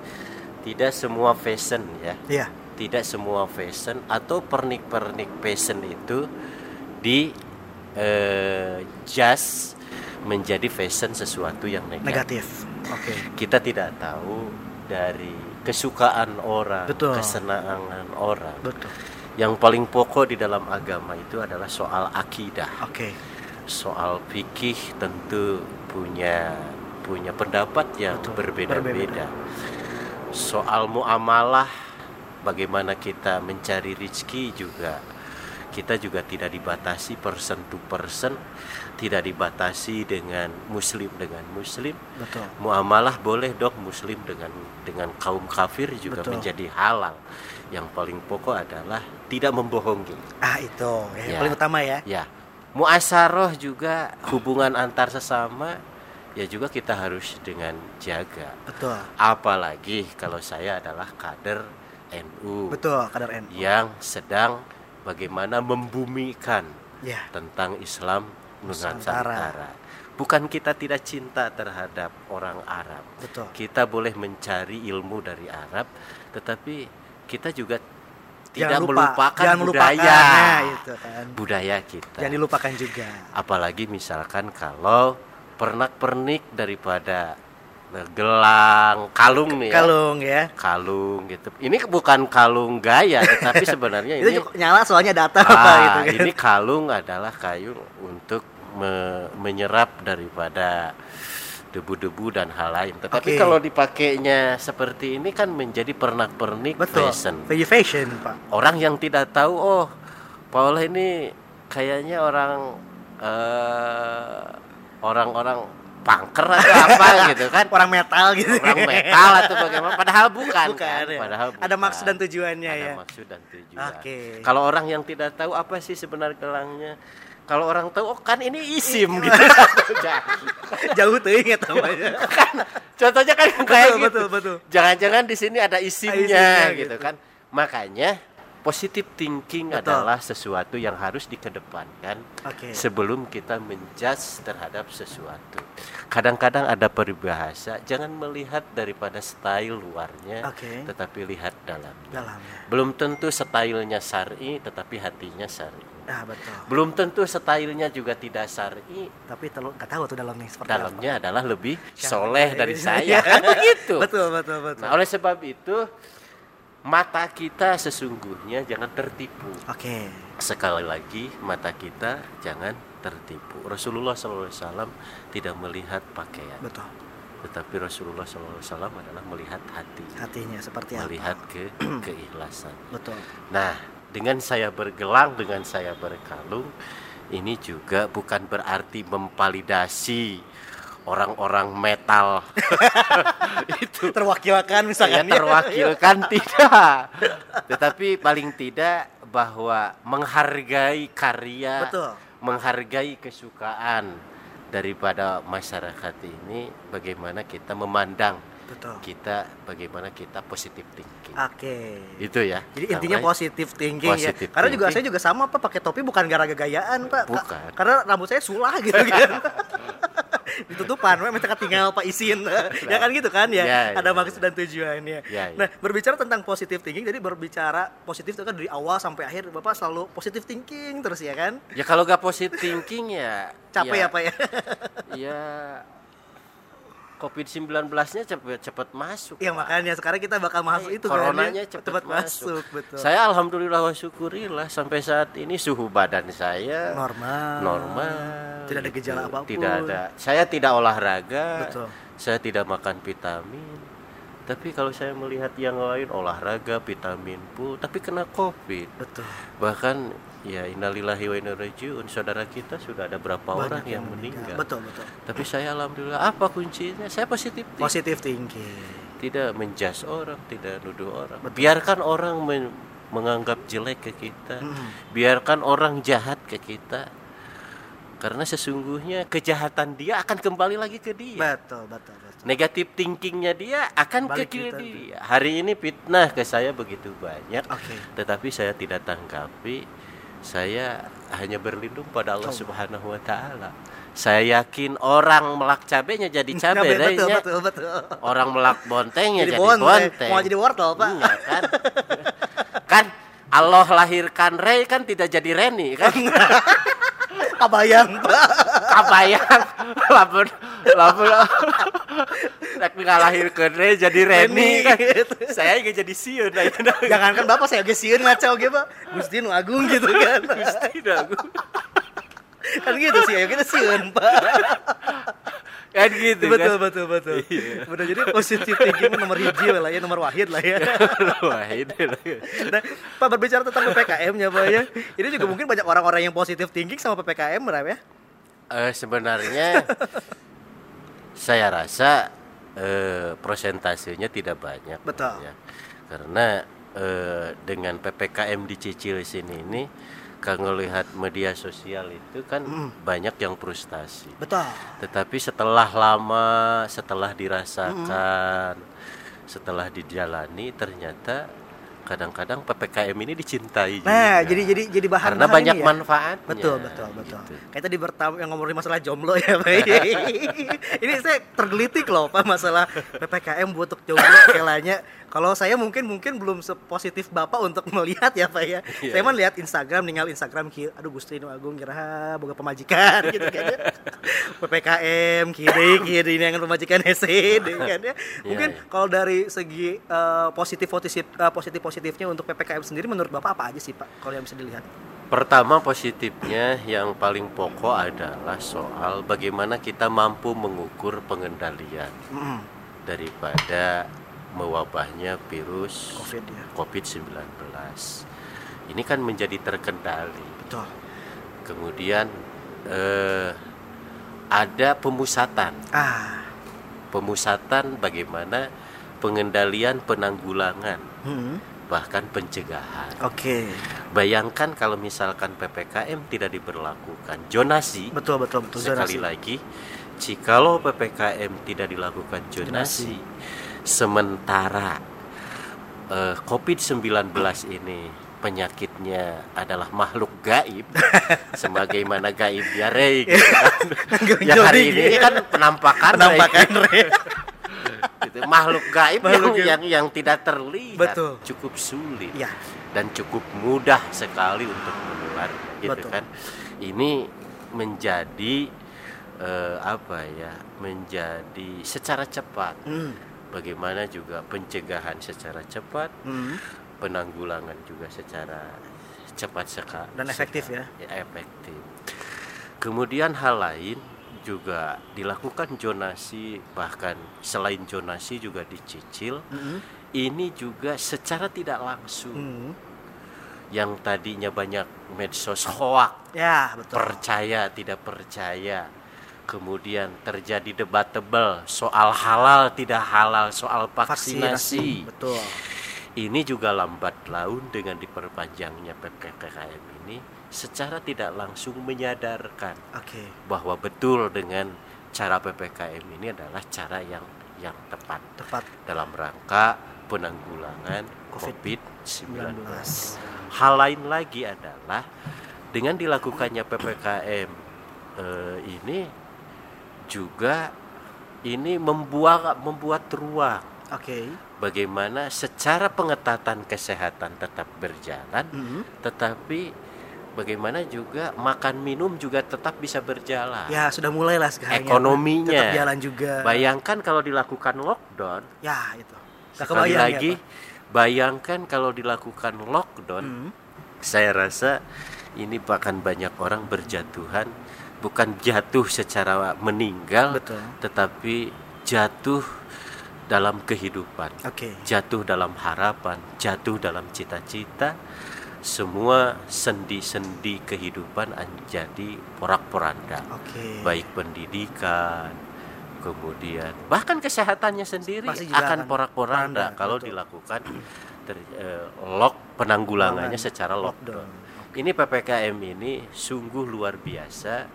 tidak semua fashion ya Iya. tidak semua fashion atau pernik-pernik fashion itu di eh, just menjadi fashion sesuatu yang negatif. Negatif. Oke. Kita tidak tahu dari kesukaan orang, Betul. kesenangan orang. Betul. Yang paling pokok di dalam agama itu adalah soal akidah, Oke. soal fikih tentu punya punya pendapat yang berbeda-beda. Soal muamalah, bagaimana kita mencari rizki juga kita juga tidak dibatasi person to person, tidak dibatasi dengan muslim dengan muslim. Betul. Muamalah boleh dong muslim dengan dengan kaum kafir juga Betul. menjadi halal. Yang paling pokok adalah tidak membohongi. Ah itu ya, yang Ya. paling utama ya. Ya, muasaroh juga hubungan antar sesama ya juga kita harus dengan jaga. Betul. Apalagi kalau saya adalah kader NU Betul, kadar N. yang sedang bagaimana membumikan Ya. tentang Islam Nusantara. Bukan kita tidak cinta terhadap orang Arab. Betul. Kita boleh mencari ilmu dari Arab, tetapi kita juga Jangan tidak lupa, melupakan jangan melupakan, budaya nah, itu kan. budaya kita. Jangan dilupakan juga. Apalagi misalkan kalau pernak-pernik daripada gelang, kalung nih ya. Kalung ya. Kalung gitu. Ini bukan kalung gaya, tetapi sebenarnya Itu ini juga nyala soalnya data Ah, apa gitu kan. ini kalung adalah kayu untuk me- menyerap daripada debu-debu dan hal lain. Tetapi Oke. kalau dipakainya seperti ini kan menjadi pernak-pernik Betul. fashion. Fashion. fashion, Pak. Orang yang tidak tahu, oh, Paula ini kayaknya orang eh, orang-orang pangker atau apa gitu kan. Orang metal gitu. Orang metal atau bagaimana padahal bukan, Bukan, kan? ya. padahal Ada bukan. maksud dan tujuannya Ada ya. maksud dan tujuan. Oke. Kalau orang yang tidak tahu apa sih sebenarnya gelangnya, kalau orang tahu oh kan ini isim Iya. gitu. Jauh tuh ingat namanya. Contohnya kan kayak Betul, gitu. betul, betul. Jangan-jangan di sini ada isimnya, Isimnya, gitu gitu. kan. Makanya positive thinking Betul. adalah sesuatu yang harus dikedepankan Oke. sebelum kita menjudge terhadap sesuatu. Kadang-kadang ada peribahasa, jangan melihat daripada style luarnya, Oke. tetapi lihat dalamnya. Dalamnya. Belum tentu stylenya syar'i, tetapi hatinya syar'i. Ah, betul. Belum tentu stylenya juga tidak syar'i, Tapi nggak tahu tuh dalamnya seperti dalamnya adalah lebih apa. soleh dari Iya. saya. Kan begitu. Betul, betul, betul. Nah, oleh sebab itu mata kita sesungguhnya jangan tertipu. Oke. Sekali lagi mata kita jangan tertipu. Rasulullah SAW tidak melihat pakaian, Betul. tetapi Rasulullah SAW adalah melihat hati, Hatinya seperti melihat ke keikhlasan. apa? Betul. Nah, dengan saya bergelang, dengan saya berkalung, ini juga bukan berarti memvalidasi orang-orang metal itu Terwakilkan misalkan saya ya. terwakilkan tidak tetapi paling tidak bahwa menghargai karya Betul. menghargai kesukaan daripada masyarakat ini bagaimana kita memandang Betul. kita bagaimana kita positif thinking Oke. itu ya Jadi intinya positif thinking ya. Positive Karena juga saya juga sama Pak pakai topi bukan gara-gara gayaan Pak. Ka- Bukan. Karena rambut saya sulah gitu kan. Ditutupan, we, minta tinggal Pak Isin. ya kan gitu kan ya. Ya, Ada ya, maksud dan tujuannya. Ya, ya. Nah, berbicara tentang positif thinking, jadi berbicara positif itu kan dari awal sampai akhir Bapak selalu positif thinking terus ya kan? ya kalau gak positive thinking ya Capek ya, Pak ya. ya COVID-19-nya cepet cepet masuk. Iya Pak. makanya sekarang kita bakal masuk itu kan. Coronanya ya. cepat Cepat masuk. betul. Saya alhamdulillah wa syukurilah sampai saat ini suhu badan saya normal. normal. Tidak ada gitu. gejala apa pun. Tidak ada. Saya tidak olahraga. Betul. Saya tidak makan vitamin. Tapi kalau saya melihat yang lain olahraga, vitamin full, tapi kena Covid. Betul. Bahkan ya innalillahi wa inna ilaihi raji'un, saudara kita sudah ada berapa orang Banyak yang meninggal. Betul, betul. Tapi saya alhamdulillah apa kuncinya? Saya positif thinking. Positif thinking. tidak menjas orang, tidak nuduh orang. Biarkan orang men- menganggap jelek ke kita. Mm. Biarkan orang jahat ke kita. Karena sesungguhnya kejahatan dia akan kembali lagi ke dia. Betul, betul, betul. Negatif thinkingnya dia akan Balik ke kita dia. Hari ini fitnah ke saya begitu banyak, Oke. tetapi saya tidak tanggapi. Saya hanya berlindung pada Allah Oh. Subhanahu wa taala. Saya yakin orang melak cabenya jadi cabai betul, betul, betul, betul. Orang melak bontengnya Jadi jadi, bonteng. bonteng. Mau jadi wortel, Pak. Iya kan? kan Allah lahirkan Rey kan tidak jadi Reni kan? Kabayang, Pak. Kabayang lapun lapun tapi ngalahirkan Rey jadi Reni kan? Reni. Saya nggak jadi Sion itu dah. Jangankan Bapak saya ge sieun ngaco ge, Pak. Gusti nu agung gitu kan. Tidak, aku. Kan gitu sih, ayo kita sieun, Pak. kan gitu betul, kan betul, betul. Iya. Betul, jadi positif thinking nomor hiji lah ya, nomor wahid lah ya. Wah, ini lah. Nah, Pak berbicara tentang PPKM-nya, Pak ya. Ini juga mungkin banyak orang-orang yang positif thinking sama PPKM, berapa ya? Eh, sebenarnya saya rasa eh, prosentasenya tidak banyak Betul. ya. karena eh, dengan ppkm dicicil sini ini kalau lihat media sosial itu kan banyak yang frustasi Betul. tetapi setelah lama setelah dirasakan setelah dijalani ternyata kadang-kadang PPKM ini dicintai Nah, juga. jadi jadi jadi bahan karena bahan banyak ya. manfaatnya. Betul, betul, betul. gitu. Kayak tadi bertamu yang ngomongin masalah jomblo ya, Pak. ini saya tergelitik loh, Pak, masalah PPKM buat untuk jomblo kelanya. Kalau saya mungkin mungkin belum sepositif Bapak untuk melihat ya, Pak ya. Iya. Saya mah lihat Instagram, tinggal Instagram ki, aduh Gusti Nu Agung kira boga pemajikan gitu kan ya. PPKM kiri kiri ini yang pemajikan hese kan ya. Mungkin iya. kalau dari segi eh, positif positif eh, positif positifnya untuk PPKM sendiri menurut Bapak apa aja sih, Pak? Kalau yang bisa dilihat. Pertama positifnya yang paling pokok adalah soal bagaimana kita mampu mengukur pengendalian Mm, daripada mewabahnya virus Covid ya. COVID-19. Ini kan menjadi terkendali. Betul. Kemudian eh, ada pemusatan. Ah. Pemusatan bagaimana pengendalian penanggulangan Hmm. bahkan pencegahan. Oke. Bayangkan kalau misalkan PPKM tidak diberlakukan, zonasi Betul betul betul. sekali zonasi. lagi, jikalau PPKM tidak dilakukan zonasi, sementara eh, COVID-19 ini penyakitnya adalah makhluk gaib, sebagaimana gaib diare gitu kan. yang hari ini kan penampakan penampakan Rey. Re. Gitu. makhluk gaib Makhluk yang, gaib. yang yang tidak terlihat Betul. cukup sulit Ya. dan cukup mudah sekali untuk menular gitu Betul. kan ini menjadi eh, apa ya menjadi secara cepat Hmm. Bagaimana juga pencegahan secara cepat Hmm. penanggulangan juga secara cepat sekali Dan efektif ya. efektif kemudian hal lain juga dilakukan zonasi bahkan selain zonasi juga dicicil Hmm. ini juga secara tidak langsung Hmm. yang tadinya banyak medsos hoak Ya betul. percaya tidak percaya kemudian terjadi debatable soal halal tidak halal soal vaksinasi, Betul. ini juga lambat laun dengan diperpanjangnya ppkm ini secara tidak langsung menyadarkan Oke. bahwa betul dengan cara ppkm ini adalah cara yang yang tepat Tepat. dalam rangka penanggulangan Covid- COVID-19. 19. Hal lain lagi adalah dengan dilakukannya PPKM eh, ini juga ini membuat membuat ruang Oke. bagaimana secara pengetatan kesehatan tetap berjalan, Hmm. tetapi bagaimana juga makan minum juga tetap bisa berjalan. Ya sudah mulai lah sekarang. ya. Ekonominya. Tetap jalan juga. Bayangkan kalau dilakukan lockdown, Ya itu. Gak sekali kebayang lagi ya, Pak. bayangkan kalau dilakukan lockdown, Hmm. saya rasa ini bahkan banyak orang berjatuhan bukan jatuh secara meninggal Betul. tetapi jatuh dalam kehidupan Oke. jatuh dalam harapan jatuh dalam cita-cita semua sendi-sendi kehidupan menjadi porak-poranda Oke. baik pendidikan kemudian bahkan kesehatannya sendiri akan akan porak-poranda poranda, kalau betul. dilakukan ter- eh, lock penanggulangannya secara lockdown. Lockdown. Ini PPKM ini sungguh luar biasa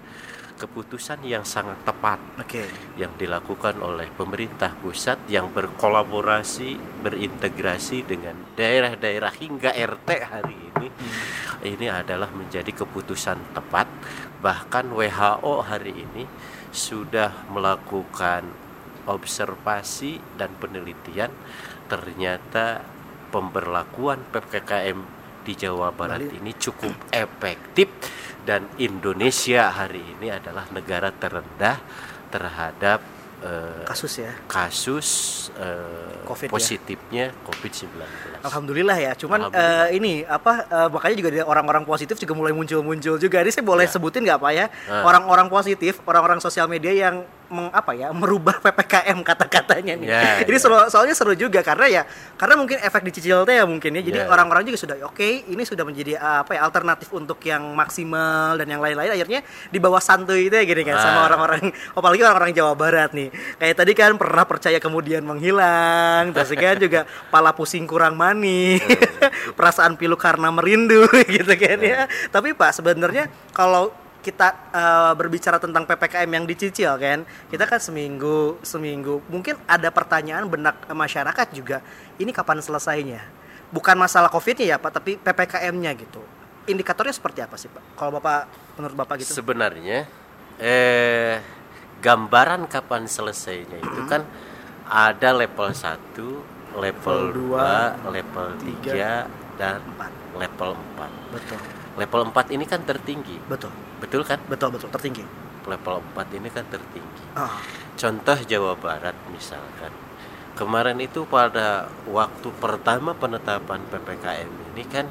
keputusan yang sangat tepat. Oke. yang dilakukan oleh pemerintah pusat yang berkolaborasi berintegrasi dengan daerah-daerah hingga RT hari ini. Ini adalah menjadi keputusan tepat. Bahkan WHO hari ini sudah melakukan observasi dan penelitian. Ternyata pemberlakuan PPKM di Jawa Barat Bali. ini cukup efektif dan Indonesia hari ini adalah negara terendah terhadap eh, Kasus ya. kasus eh, Covid ya. positifnya COVID-19. Alhamdulillah ya. Cuman Alhamdulillah. eh, ini apa eh, makanya juga orang-orang positif juga mulai muncul-muncul juga. Ini saya boleh Ya. sebutin nggak Pak ya? Orang-orang positif, orang-orang sosial media yang meng, apa ya merubah ppkm kata-katanya nih. Ya, ini ya. seru, soalnya seru juga karena ya karena mungkin efek dicicil teh ya mungkin ya. Jadi Ya. orang-orang juga sudah oke ini sudah menjadi eh, apa ya alternatif untuk yang maksimal dan yang lain-lain akhirnya di bawah santuy itu ya gini kan sama Ah. orang-orang apalagi orang-orang Jawa Barat nih. Kayak tadi kan pernah percaya kemudian menghilang, terus kan juga pala pusing kurang manis, perasaan pilu karena merindu gitu kan ya. Tapi Pak sebenarnya kalau kita eh, berbicara tentang PPKM yang dicicil kan, kita kan seminggu seminggu mungkin ada pertanyaan benak masyarakat juga, ini kapan selesainya? bukan masalah COVID-nya ya Pak, tapi PPKM-nya gitu. Indikatornya seperti apa sih Pak? Kalau Bapak menurut Bapak gitu? Sebenarnya eh gambaran kapan selesainya itu kan ada level 1, level Level 2, level tiga, 3 dan empat. level 4. Betul. Level 4 ini kan tertinggi. Betul. Betul kan? Betul betul tertinggi. Level 4 ini kan tertinggi. Ah, Contoh Jawa Barat misalkan. Kemarin itu pada waktu pertama penetapan PPKM ini kan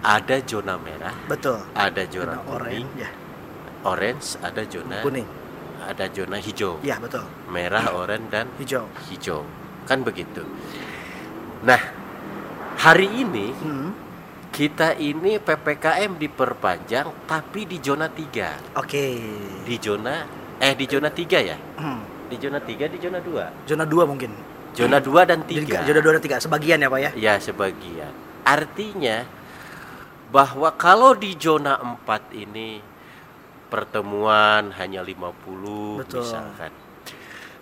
ada zona merah, betul. ada zona kuning, orange, ya. orange, ada zona Kuning. ada zona hijau. Ya, betul. Merah, oranye dan Hijau. hijau. Kan begitu. Nah, hari ini Hmm. Kita ini PPKM diperpanjang tapi di zona 3. Oke. Di zona eh di zona 3 ya? Hmm. Di zona 3 di zona 2. Zona 2 mungkin. Zona 2 dan Jadi 3. Zona 2 dan 3 sebagian ya, Pak ya? Ya, sebagian. Artinya bahwa kalau di zona 4 ini pertemuan hanya 50 Betul. misalkan.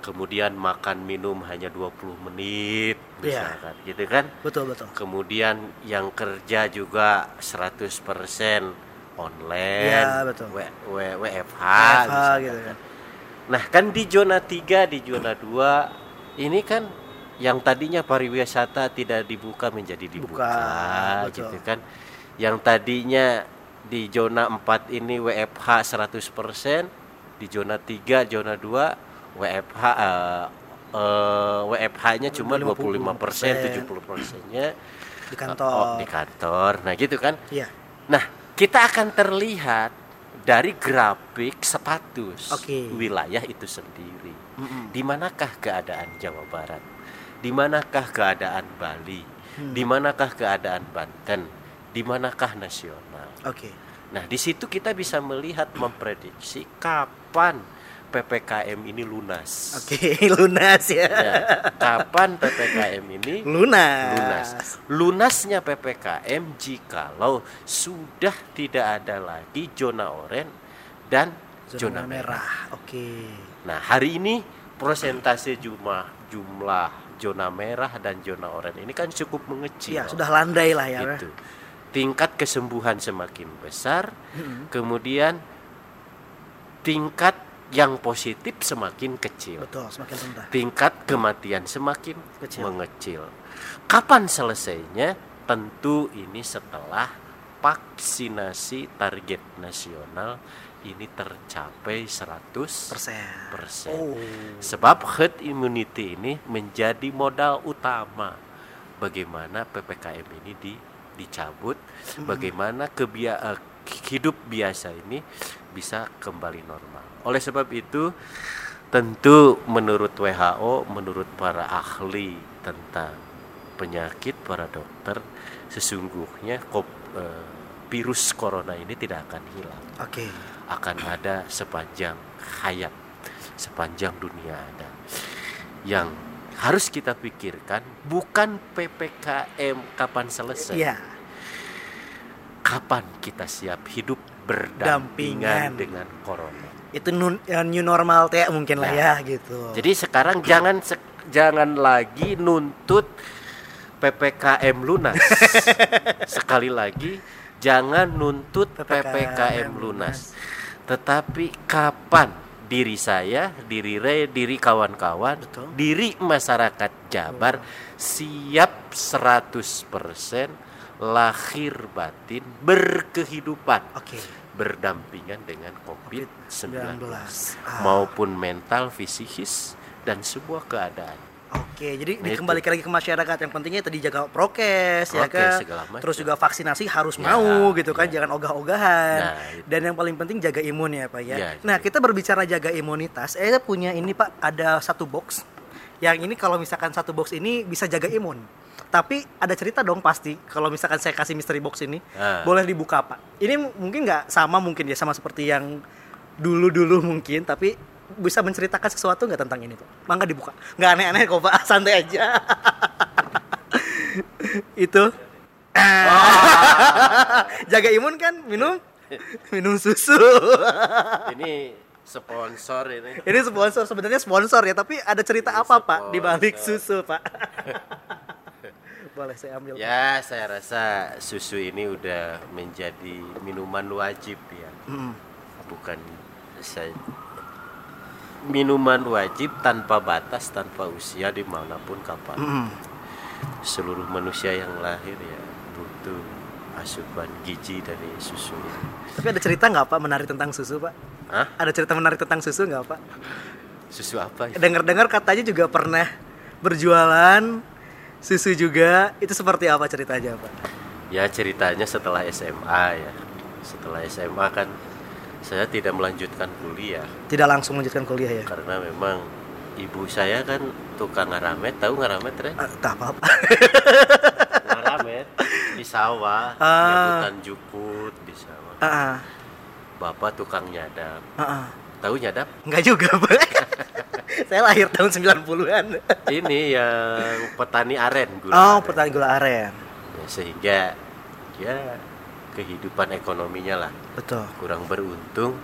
Kemudian makan minum hanya 20 menit Iya. misalkan, gitu kan? Betul, betul. Kemudian yang kerja juga 100% online, Iya, betul. W- W- WFH, WFH misalkan gitu kan. kan. Nah, kan di zona 3, di zona 2 ini kan yang tadinya pariwisata tidak dibuka menjadi dibuka Buka, betul. gitu kan. Yang tadinya di zona 4 ini WFH 100%, di zona 3, zona 2 WFH eh, eh, WFH-nya cuma 25%, 70%-nya Di oh, kantor. di kantor. Nah, gitu kan. Iya. Nah, kita akan terlihat dari grafik status Oke. wilayah itu sendiri. Mm-mm. Di manakah keadaan Jawa Barat? Di manakah keadaan Bali? Hmm. Di manakah keadaan Banten? Di manakah nasional? Oke. Nah, di situ kita bisa melihat memprediksi kapan PPKM ini lunas. Oke, lunas ya. Ya, kapan PPKM ini Lunas. lunas. Lunasnya PPKM jikalau sudah tidak ada lagi zona oranye dan zona, merah. Oke. Nah, hari ini prosentase jumlah jumlah zona merah dan zona oranye ini kan cukup mengecil. Iya, sudah landai lah ya. Gitu. Tingkat kesembuhan semakin besar, Mm-mm. kemudian tingkat yang positif semakin kecil Betul, semakin rendah. tingkat kematian semakin Kecil. mengecil. Kapan selesainya? Tentu ini setelah vaksinasi target nasional ini tercapai 100 Persen. Oh. Sebab herd immunity ini menjadi modal utama bagaimana PPKM ini di, dicabut, bagaimana kebia eh, hidup biasa ini bisa kembali normal. Oleh sebab itu, tentu menurut WHO, menurut para ahli tentang penyakit, para dokter, sesungguhnya kop- eh, virus corona ini tidak akan hilang Oke. akan ada sepanjang hayat, sepanjang dunia ada. Yang harus kita pikirkan bukan PPKM kapan selesai, Iya. Kapan kita siap hidup Dampingan. berdampingan dengan corona. Itu nun, ya, new normal teh mungkin lah ya Nah, gitu. Jadi sekarang jangan sek- jangan lagi nuntut PPKM lunas. Sekali lagi jangan nuntut PPKM PPKM lunas. Tetapi kapan diri saya, diri Re, diri kawan-kawan, Betul. diri masyarakat Jabar siap 100% lahir batin berkehidupan Oke. berdampingan dengan COVID-19 Ah. maupun mental, fisikis dan sebuah keadaan. Oke, jadi Nah, dikembalikan lagi ke masyarakat yang pentingnya tadi jaga prokes, ya Prokes, kan. segala macam. Terus juga vaksinasi harus Ya, mau gitu kan, ya. jangan ogah-ogahan. Nah, itu. Dan yang paling penting jaga imun ya, Pak ya. Ya, nah, kita berbicara jaga imunitas, eh punya ini Pak, ada satu box. Yang ini kalau misalkan satu box ini bisa jaga imun. Tapi ada cerita dong pasti kalau misalkan saya kasih mystery box ini. Ah. Boleh dibuka, Pak. Ini mungkin nggak sama mungkin ya sama seperti yang dulu-dulu mungkin, tapi bisa menceritakan sesuatu nggak tentang ini, Pak? Mangga dibuka. Nggak aneh-aneh kok, Pak. Santai aja. Itu. Jaga imun kan minum minum susu. Ini sponsor ini. Ini sponsor sebenarnya sponsor ya, tapi ada cerita Ini apa Pak di balik sponsor. susu Pak? Boleh saya ambil. Ya, saya rasa susu ini udah menjadi minuman wajib ya. Mm. Bukan saya minuman wajib tanpa batas, tanpa usia di mana pun kapan. Mm. Seluruh manusia yang lahir ya butuh asupan gizi dari susu ini. Tapi ada cerita nggak Pak menarik tentang susu Pak? Hah? Ada cerita menarik tentang susu nggak Pak? Susu apa? ya? Dengar-dengar katanya juga pernah berjualan susu juga. Itu seperti apa ceritanya Pak? Ya ceritanya setelah SMA ya. Setelah SMA kan saya tidak melanjutkan kuliah Tidak langsung melanjutkan kuliah ya? karena memang ibu saya kan tukang ngaramet, tahu ngaramet Re? Ah, tak apa-apa. Ngaramet di sawah, Ah. nyabutan jukut di sawah. Ah, ah, Bapak tukang nyadap. ah, ah. Tahu nyadap? Enggak juga Pak. saya lahir tahun 90-an. Ini yang petani aren gula. Oh, aren. petani gula aren. Ya, sehingga ya kehidupan ekonominya lah Betul. kurang beruntung.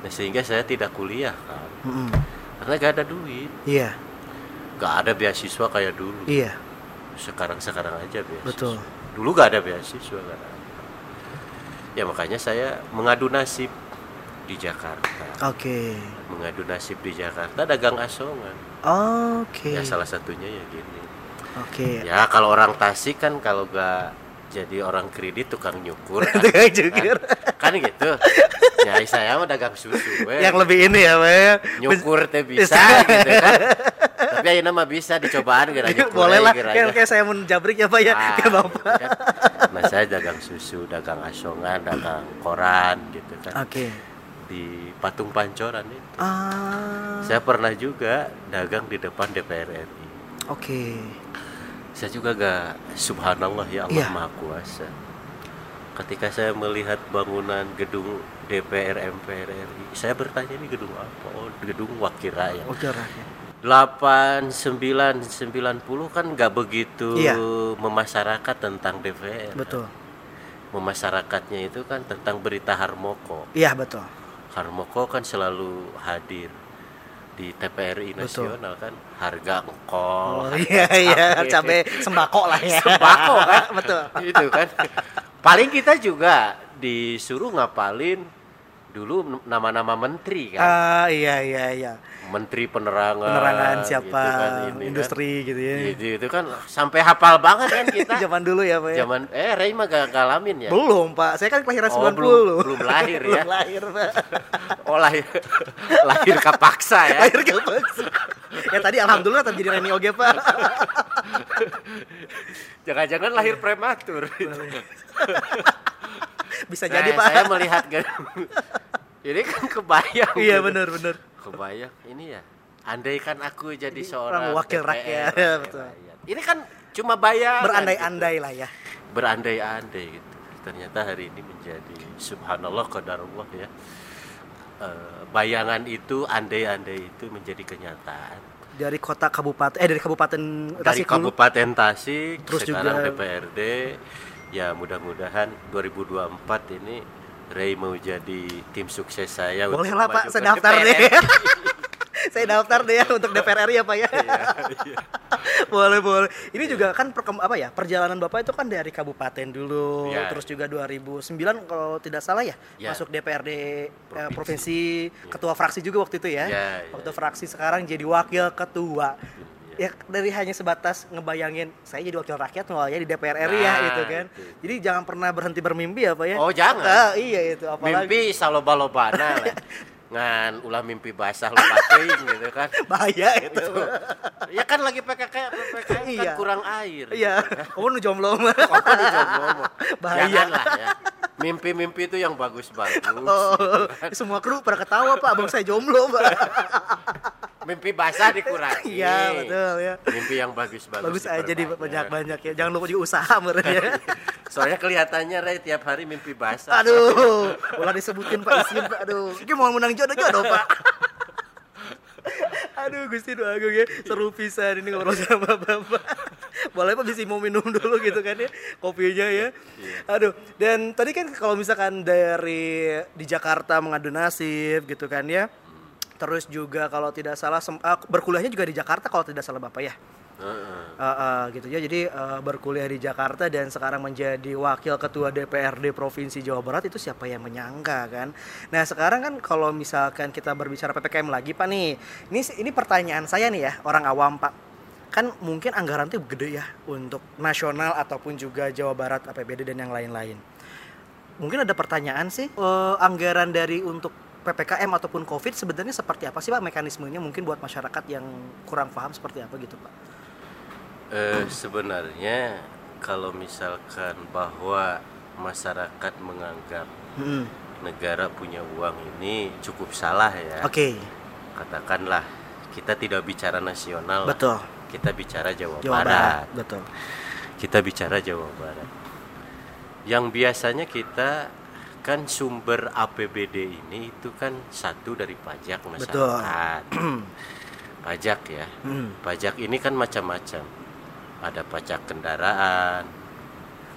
Nah, sehingga saya tidak kuliah kan. Mm-mm. Karena gak ada duit. Iya, Gak ada beasiswa kayak dulu. iya, Sekarang-sekarang aja beasiswa. betul. Dulu gak ada beasiswa kan. Ya makanya saya mengadu nasib di Jakarta. Oke. Mengadu nasib di Jakarta dagang asongan. Oke. Ya salah satunya ya gini. Oke. Ya kalau orang Tasik kan kalau gak jadi orang kredit tukang nyukur kan, Tukang cukur. kan gitu. Ya saya mah dagang susu we. Yang lebih ini ya, ya. nyukur teh bisa gitu kan. Tapi ayeuna mah bisa dicobaan gara nyukur. Boleh lah, kayak, kayak saya mau jabrik ya Pak ya, Ah, kayak Bapak. kan. Nah saya dagang susu, dagang asongan, dagang koran gitu kan Oke. Di Patung Pancoran itu. Ah. Saya pernah juga dagang di depan DPR RI. Oke. Saya juga gak subhanallah ya Allah Iya. Maha Kuasa. Ketika saya melihat bangunan gedung DPR MPR RI, saya bertanya ini gedung apa? Oh, gedung wakil rakyat. Oke, rakyat. 89 90 kan nggak begitu Iya. memasyarakat tentang DPR. Betul. Memasyarakatnya itu kan tentang berita Harmoko. Iya, betul. Harmoko kan selalu hadir di TPRI Betul. nasional kan harga engkol. Oh harga iya iya, cabai. cabai sembako lah ya. Sembako kan? betul. itu kan. Paling kita juga disuruh ngapalin dulu nama-nama menteri kan. Ah iya iya iya. Menteri penerangan. Penerangan gitu siapa, kan, ini kan. industri gitu ya. Gitu, itu kan sampai hafal banget kan kita. Zaman dulu ya, Pak ya. Zaman eh Ray mah gak ngalamin ya. Belum, Pak. Saya kan kelahiran Oh, 90. belum- belum lahir ya. belum lahir, Pak. Oh lahir lahir kapaksa ya. lahir ke Ya tadi alhamdulillah terjadi Reni oge, Pak. Jangan-jangan lahir prematur. Bisa Nah, jadi, Pak. Saya melihat gedung. Ini kan kebayang. Iya, gitu. benar benar. Kebayang ini ya. Andai kan aku jadi Jadi seorang orang wakil DPR, rakyat, wakil betul. rakyat. Ini kan cuma bayar. Berandai-andai lah ya. Berandai-andai gitu. Ternyata hari ini menjadi subhanallah qadarullah ya. Eh, bayangan itu, andai-andai itu menjadi kenyataan. Dari kota kabupaten eh dari kabupaten Dari Tasik dulu. Kabupaten Tasik, Terus sekarang juga- DPRD, ya mudah-mudahan 2024 ini Ray mau jadi tim sukses saya. Boleh lah, Pak. Saya daftar DPR. deh. saya daftar deh ya untuk DPR RI ya, Pak ya. Iya, boleh, boleh. Ini juga kan perkem, apa ya? Perjalanan Bapak itu kan dari kabupaten dulu, Iya. terus juga 2009 kalau tidak salah ya, Iya. masuk DPRD eh, Provinsi. provinsi, ketua fraksi juga waktu itu ya. Iya, iya. Waktu fraksi sekarang jadi wakil ketua. Ya dari hanya sebatas ngebayangin saya jadi wakil rakyat ya di DPR RI ya Nah, gitu kan. itu. Jadi jangan pernah berhenti bermimpi ya Pak ya. Oh, jangan. Ah, iya itu apalagi Mimpi saloba-lobana lah. Ngan ulah mimpi basah teuing gitu kan. bahaya itu. Ya kan lagi PKK PKK kan Iya. kurang air. Iya, kamu nu jomblo mah. Oh, ini jomblo mah. Bahaya. Janganlah ya. Mimpi-mimpi itu yang bagus-bagus. Oh, semua kru pada ketawa Pak, abang saya jomblo Pak. Mimpi basah dikurangi. Iya betul ya. Mimpi yang bagus-bagus. Bagus aja di banyak-banyak ya. Jangan lupa juga usaha meren ya. Soalnya kelihatannya Ray tiap hari mimpi basah. Aduh, ulah disebutin Pak Isin Pak. Aduh, ini mau menang jodoh-jodoh Pak. Aduh, Gusti doa agung ya. Seru pisan ini ngobrol sama Bapak. Boleh Pak bisa mau minum dulu gitu kan ya. Kopinya ya. Aduh, dan tadi kan kalau misalkan dari di Jakarta mengadu nasib gitu kan ya. Terus juga kalau tidak salah ah, berkuliahnya juga di Jakarta kalau tidak salah Bapak ya. Uh, uh, gitu ya. Jadi uh, berkuliah di Jakarta dan sekarang menjadi wakil ketua DPRD Provinsi Jawa Barat itu siapa yang menyangka kan? Nah sekarang kan kalau misalkan kita berbicara ppkm lagi pak nih, ini ini pertanyaan saya nih ya orang awam pak. Kan mungkin anggaran tuh gede ya untuk nasional ataupun juga Jawa Barat APBD dan yang lain-lain. Mungkin ada pertanyaan sih eh, anggaran dari untuk ppkm ataupun covid sebenarnya seperti apa sih pak mekanismenya mungkin buat masyarakat yang kurang paham seperti apa gitu pak? Eh, sebenarnya kalau misalkan bahwa masyarakat menganggap Hmm. negara punya uang ini cukup salah ya. Oke, Katakanlah kita tidak bicara nasional, betul. kita bicara Jawa, Jawa Barat, Barat. betul. Kita bicara Jawa Barat. Yang biasanya kita kan sumber APBD ini itu kan satu dari pajak masyarakat. pajak ya. Hmm. Pajak ini kan macam-macam. Ada pajak kendaraan,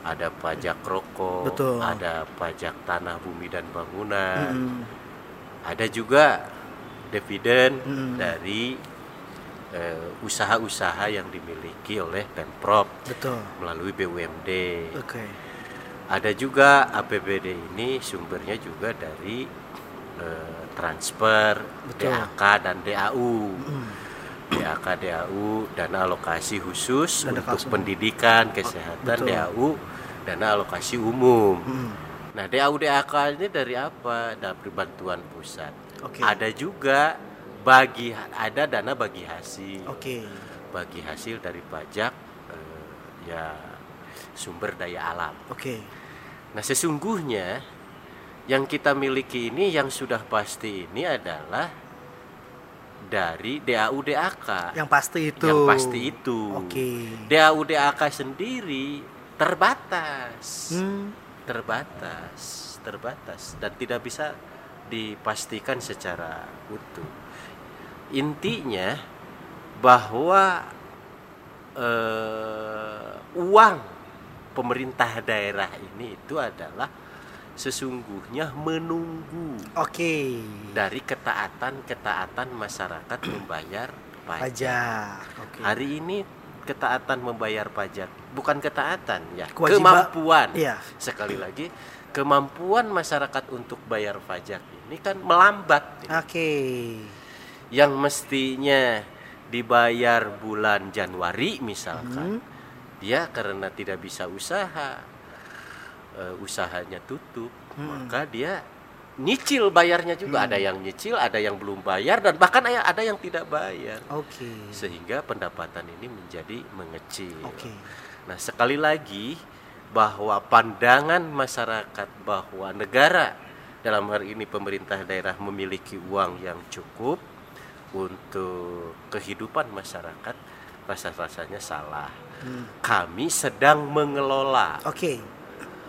ada pajak rokok, Betul. ada pajak tanah, bumi dan bangunan. Hmm. Ada juga dividen Hmm. dari eh, usaha-usaha yang dimiliki oleh Pemprov Betul. melalui BUMD. Oke. Ada juga APBD ini sumbernya juga dari eh, transfer Betul. DAK dan DAU. Hmm. DAK DAU dana alokasi khusus Dana untuk alokasi. pendidikan, kesehatan betul. DAU dana alokasi umum. Hmm. Nah, DAU DAK ini dari apa? Dari bantuan pusat. Oke. Ada juga bagi ada dana bagi hasil. Oke. Bagi hasil dari pajak eh, ya sumber daya alam. Oke. Nah, sesungguhnya yang kita miliki ini yang sudah pasti ini adalah dari DAU DAK. Yang pasti itu. Yang pasti itu. Oke. DAU DAK sendiri terbatas. Hmm. Terbatas, terbatas dan tidak bisa dipastikan secara utuh. Intinya bahwa eh, uang pemerintah daerah ini itu adalah sesungguhnya menunggu Oke. dari ketaatan-ketaatan masyarakat membayar pajak. Pajak. Oke. Hari ini ketaatan membayar pajak bukan ketaatan ya, Kewajiban- kemampuan. Iya. Sekali lagi, kemampuan masyarakat untuk bayar pajak ini kan melambat. Oke. Yang mestinya dibayar bulan Januari misalkan, Hmm. dia karena tidak bisa usaha, eh, usahanya tutup, Hmm. maka dia nyicil bayarnya juga. Ada yang nyicil, ada yang belum bayar, dan bahkan ada yang tidak bayar. Oke. Sehingga pendapatan ini menjadi mengecil. Oke. Nah, sekali lagi bahwa pandangan masyarakat bahwa negara dalam hal ini pemerintah daerah memiliki uang yang cukup untuk kehidupan masyarakat rasa-rasanya salah. Hmm. Kami sedang mengelola Oke.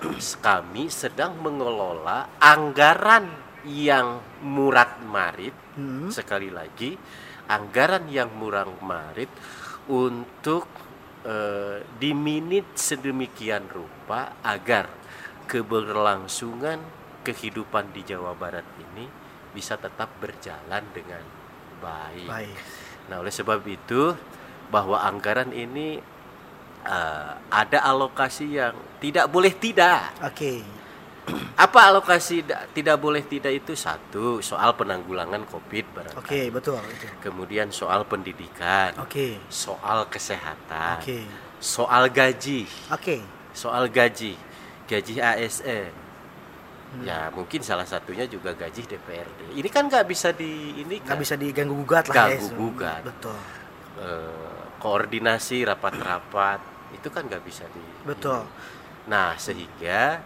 kami sedang mengelola anggaran yang murad marit Hmm. sekali lagi anggaran yang murah marit untuk eh, diminit sedemikian rupa agar keberlangsungan kehidupan di Jawa Barat ini bisa tetap berjalan dengan baik. Baik. Nah, oleh sebab itu bahwa anggaran ini eh, ada alokasi yang tidak boleh tidak. Oke. Apa alokasi da- tidak boleh tidak itu satu soal penanggulangan Covid barangkali. Oke, betul itu. Kemudian soal pendidikan, Oke. soal kesehatan, Oke. soal gaji, Oke. soal gaji, gaji ASN. Hmm. Ya mungkin salah satunya juga gaji DPRD. Ini kan nggak bisa di ini Nggak bisa diganggu gugat lah ya. Ganggu gugat. Betul. eh, koordinasi rapat-rapat itu kan nggak bisa di Betul. ini. Nah sehingga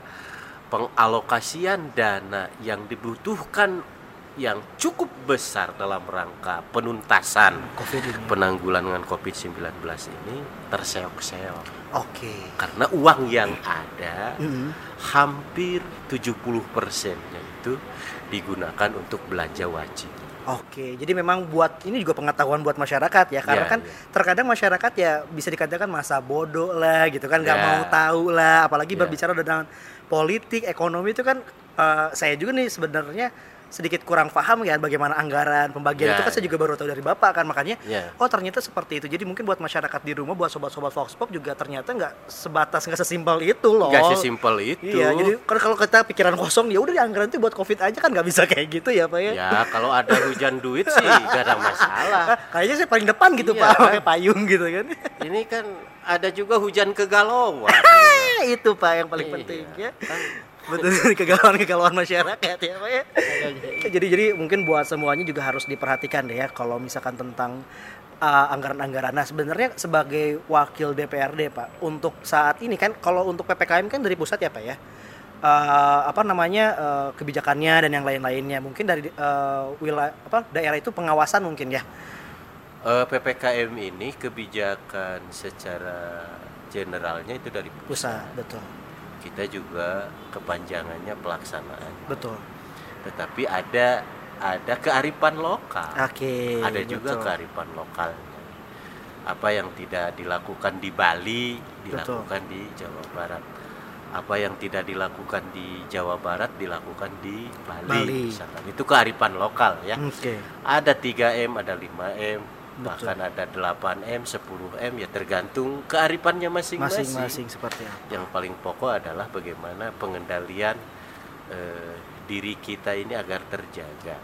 pengalokasian dana yang dibutuhkan yang cukup besar dalam rangka penuntasan Covid ini. penanggulangan COVID-19 ini terseok-seok Oke. karena uang yang ada Hmm. hampir 70 persennya itu digunakan untuk belanja wajib. Oke, jadi memang buat ini juga pengetahuan buat masyarakat ya, karena Iya, kan iya. terkadang masyarakat ya bisa dikatakan masa bodoh lah gitu kan, nggak Iya. mau tahu lah, apalagi Iya. berbicara dengan politik, ekonomi itu kan eh, saya juga nih sebenarnya sedikit kurang paham ya bagaimana anggaran pembagian Ya, itu kan saya ya. juga baru tahu dari bapak kan makanya Ya. oh ternyata seperti itu jadi mungkin buat masyarakat di rumah buat sobat-sobat Fox Pop juga ternyata nggak sebatas nggak sesimpel itu loh Nggak sesimpel itu. iya jadi kalau kita pikiran kosong ya udah anggaran itu buat covid aja kan nggak bisa kayak gitu ya pak ya, Ya kalau ada hujan duit sih gak ada masalah. kayaknya saya paling depan gitu Iya. pak pakai payung gitu kan Ini kan ada juga hujan kegalauan. itu pak yang paling Iya, penting ya kan. Betul kegalauan-kegalauan masyarakat ya Pak ya. jadi jadi mungkin buat semuanya juga harus diperhatikan deh ya kalau misalkan tentang uh, anggaran-anggaran. Nah sebenarnya sebagai wakil DPRD Pak untuk saat ini kan kalau untuk ppkm kan dari pusat ya Pak ya. Uh, apa namanya uh, kebijakannya dan yang lain-lainnya mungkin dari uh, wilayah apa daerah itu pengawasan mungkin ya Eh, PPKM ini kebijakan secara generalnya itu dari pusat. pusat betul Kita juga kepanjangannya pelaksanaan. betul Tetapi ada ada kearifan lokal. oke ada juga betul. kearifan lokalnya. Apa yang tidak dilakukan di Bali dilakukan di Jawa Barat. Apa yang tidak dilakukan di Jawa Barat dilakukan di Bali. Bali. Misalkan. Itu kearifan lokal ya. oke Ada 3M, ada 5M, Betul. Bahkan ada 8M, 10M ya tergantung kearifannya masing-masing. masing-masing seperti apa Yang paling pokok adalah bagaimana pengendalian eh, diri kita ini agar terjaga.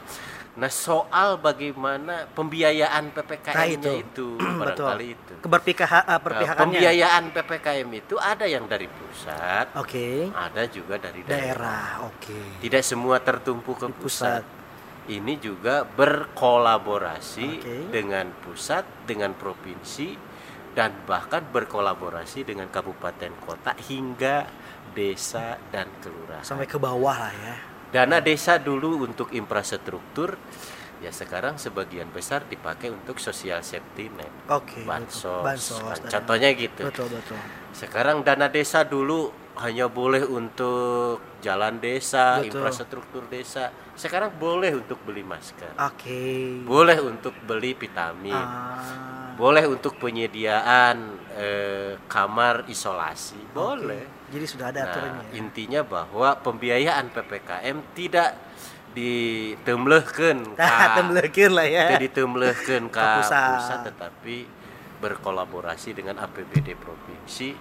Nah, soal bagaimana pembiayaan Nah, PPKM-nya itu. itu, betul barangkali itu. keberpihakan Nah, perpihakannya pembiayaan PPKM itu ada yang dari pusat, oke ada juga dari daerah. daerah oke Tidak semua tertumpu ke pusat. pusat. Ini juga berkolaborasi Oke. dengan pusat, dengan provinsi, dan bahkan berkolaborasi dengan kabupaten kota hingga desa dan kelurahan. sampai ke bawah lah ya Dana desa dulu untuk infrastruktur, ya sekarang sebagian besar dipakai untuk sosial safety net, oke bansos. betul. bansos kan. Contohnya gitu. betul betul Sekarang dana desa dulu hanya boleh untuk jalan desa, Betul. infrastruktur desa. Sekarang boleh untuk beli masker, oke boleh untuk beli vitamin, Ah, boleh untuk penyediaan eh, kamar isolasi, boleh. jadi sudah ada Nah, aturannya ya? intinya bahwa pembiayaan PPKM tidak ditemlehkeun Nah, temblekeun lah ya tidak ditemlehkeun Ke ka pusat. pusat. tetapi berkolaborasi dengan APBD provinsi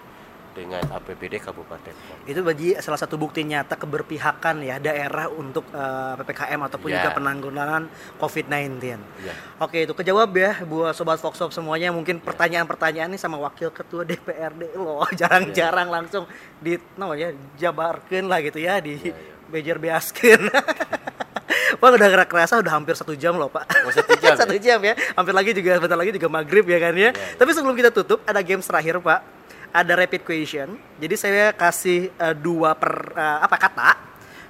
dengan APBD kabupaten itu bagi salah satu bukti nyata keberpihakan ya daerah untuk eh, ppkm ataupun Ya. juga penanggulangan covid-19 Ya. Oke itu kejawab ya buat sobat Foxhop semuanya mungkin pertanyaan-pertanyaan nih sama wakil ketua DPRD loh jarang-jarang langsung di no ya jabarkan lah gitu ya di Ya, ya. bejer beaskeun. Pak udah gerak kerasa udah hampir satu jam loh pak. Oh, satu jam ya? satu jam ya. Hampir lagi juga bentar lagi juga maghrib ya kan ya. Ya, ya. Tapi sebelum kita tutup ada games terakhir pak. Ada rapid question. Jadi saya kasih eh, dua per eh, apa kata.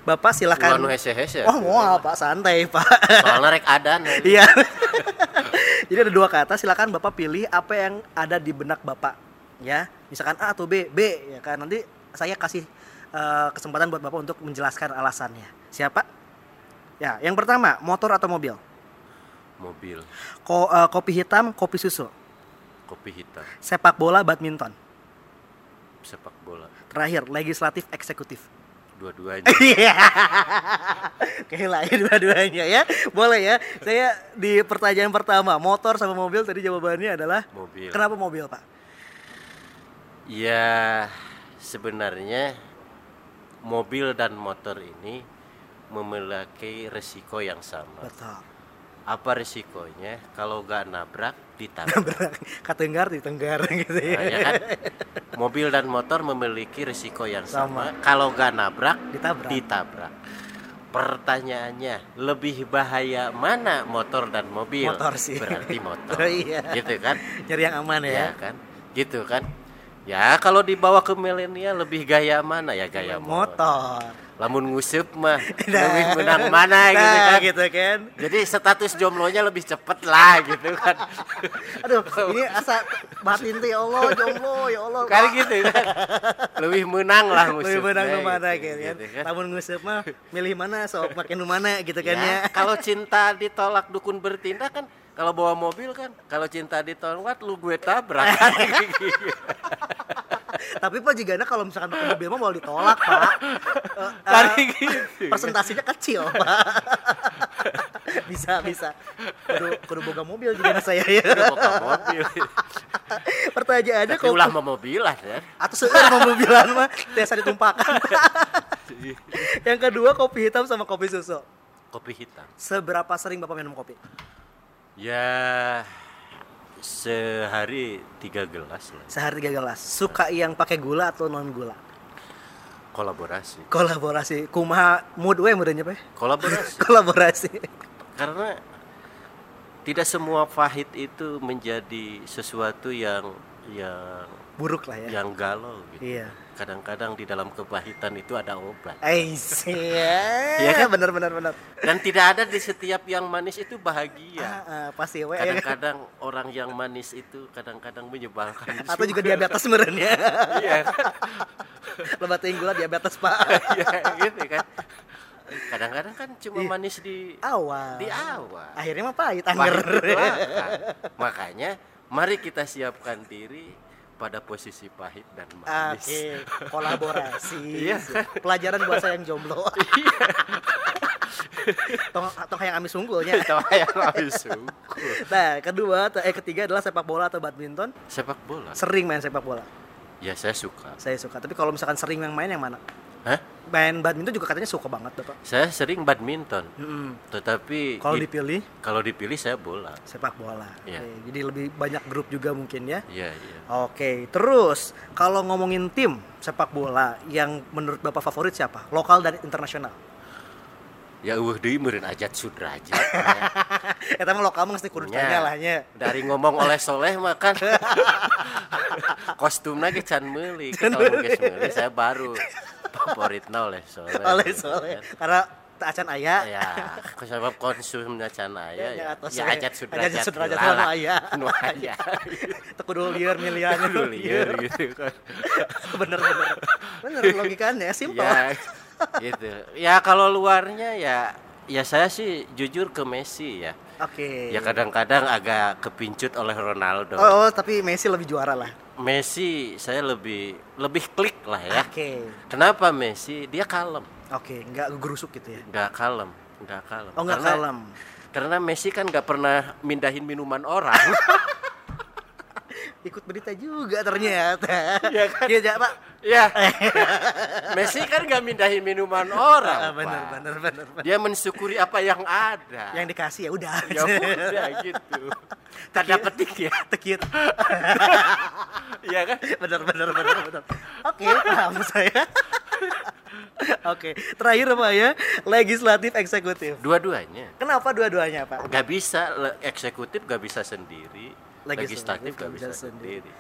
Bapak silakan. Anu hese-hese. Oh mau pak santai pak. Soalnya rek adan. Iya. Jadi ada dua kata, silakan Bapak pilih apa yang ada di benak Bapak. Ya, misalkan A atau B, B ya kan. Nanti saya kasih eh, kesempatan buat Bapak untuk menjelaskan alasannya. Siapa? Ya, yang pertama, motor atau mobil? Mobil, Ko- eh, kopi hitam, kopi susu. kopi hitam, Sepak bola, badminton. Sepak bola, Terakhir, legislatif, eksekutif. dua-duanya. Oke lah ya dua-duanya ya. Boleh ya. Saya di pertanyaan pertama, motor sama mobil tadi jawabannya adalah Mobil. Kenapa mobil, Pak? Ya sebenarnya mobil dan motor ini memiliki resiko yang sama. Betul. Apa resikonya? Kalau gak nabrak ditabrak. Katenggar di tenggar gitu ya. Nah, ya kan? Mobil dan motor memiliki risiko yang Sama. sama. Kalau gak nabrak, Ditabrak. ditabrak. Pertanyaannya, lebih bahaya mana motor dan mobil? Motor sih. Berarti motor. Oh, iya. Gitu kan? Nyari yang aman ya. Ya kan? Gitu kan? Ya kalau dibawa ke milenial lebih gaya mana ya gaya motor. Motor. Lamun ngusup mah Nah. lebih menang mana gitu Nah, kan? gitu kan. Jadi status jomblonya lebih cepet lah gitu kan. Aduh, ini asa batin teh ya Allah, jomblo ya Allah. kan gitu kan lebih menang lah Lebih ngusupnya menang nu mana gitu, gitu kan. gitu kan. Namun nguseup mah milih mana sok makin mana gitu kan ya. Ya, kalau cinta ditolak dukun bertindak kan kalau bawa mobil kan kalau cinta ditolak lu gue tabrak kan Tapi Pak jigana kalau misalkan pakai mobil mah mau ditolak, Pak. Kan eh, gitu. Persentasinya kecil, Pak. bisa bisa kudu kudu boga mobil juga saya ya boga mobil. pertanyaannya Tapi ulah mau mobilan ya. atau seueur mau mobilan mah biasa ditumpahkan yang kedua kopi hitam sama kopi susu Kopi hitam. seberapa sering bapak minum kopi Ya sehari tiga gelas lah. sehari tiga gelas suka yang pakai gula atau non gula Kolaborasi. kolaborasi kumaha mood we mudanya pe Kolaborasi. kolaborasi Karena tidak semua pahit itu menjadi sesuatu yang yang buruk lah ya yang galau gitu. iya Kadang-kadang di dalam kepahitan itu ada obat. Ais, Iya ya kan? benar benar benar. Dan tidak ada di setiap yang manis itu Ah, bahagia. ah, pasti we. Kadang-kadang orang yang manis itu kadang-kadang menyebalkan. Atau juga diabetes sebenarnya. Iya kan? Lebat gula diabetes pak. Iya gitu kan. Kadang-kadang kan cuma Iya. manis di Awal. di awal. Akhirnya mah pahit anger. Makanya mari kita siapkan diri pada posisi pahit dan manis. Oke, kolaborasi. Iya. Pelajaran buat saya yang jomblo. Iya. tong tong yang amis unggulnya. Itu yang habis syukur. Nah, kedua atau eh ketiga adalah sepak bola atau badminton. Sepak bola. Sering main sepak bola. Ya saya suka. Saya suka. Tapi kalau misalkan sering yang main yang mana? Hah? Main badminton juga katanya suka banget, Bapak. Saya sering badminton. Mm-mm. Tetapi Kalau di- dipilih kalau dipilih saya bola. sepak bola. Iya. Oke, Jadi lebih banyak grup juga mungkin ya. Iya, iya. Oke, terus kalau ngomongin tim sepak bola yang menurut Bapak favorit siapa? Lokal dan internasional. Ya eueuh deui meureun ajat sudrajat. Eta mah lokal mah mesti kudu Nya. tanya lah nya. Dari ngomong oleh soleh mah kan kostumnya ge can meuli. Kalau geus meuli saya baru favoritna oleh soleh. Oleh soalnya karena acan aya. Ya, sebab konsumnya can aya ya. atos Ya we. ajat sudrajat. Ajat sudrajat heula mah lah. aya. Nu aya. Teu kudu lieur miliarnya lieur gitu kan. bener bener. Bener logikanya simpel. ya gitu ya kalau luarnya ya ya saya sih jujur ke Messi ya Oke. ya kadang-kadang agak kepincut oleh Ronaldo Oh, oh, tapi Messi lebih juara lah. Messi saya lebih lebih klik lah ya Oke. kenapa Messi dia kalem Oke, nggak gerusuk gitu ya. nggak kalem nggak kalem Oh, nggak kalem. karena Messi kan nggak pernah mindahin minuman orang Ikut berita juga ternyata. Iya kan? Iya, Pak. ya Messi kan nggak mindahin minuman orang Ah, bener, Pak. bener, bener, bener. dia mensyukuri apa yang ada Yang dikasih ya udah. ya udah gitu tanda petik ya Tekit. Iya kan bener bener bener bener. Oke, paham saya. Oke, terakhir Pak ya, legislatif eksekutif. dua-duanya Kenapa dua-duanya, Pak? nggak bisa eksekutif nggak bisa sendiri Legislatif nggak bisa sendiri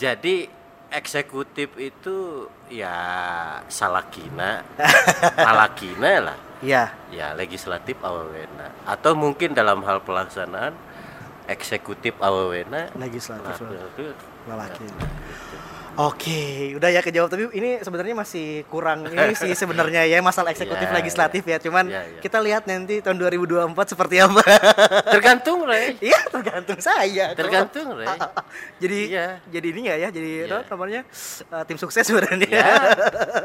jadi eksekutif itu ya salakina alakina lah Iya. ya legislatif awawena atau mungkin dalam hal pelaksanaan eksekutif awawena Legislatif. Nah, gitu. Oke, udah ya kejawab tapi ini sebenarnya masih kurang ini sih sebenarnya ya masalah eksekutif Ya, legislatif ya. Cuman Ya, ya. kita lihat nanti tahun 2024 seperti apa. tergantung Rey Iya, tergantung saya. tergantung Rey jadi Iya. jadi ini nggak ya? Jadi Iya. apa namanya? eh, tim sukses sebenarnya. ya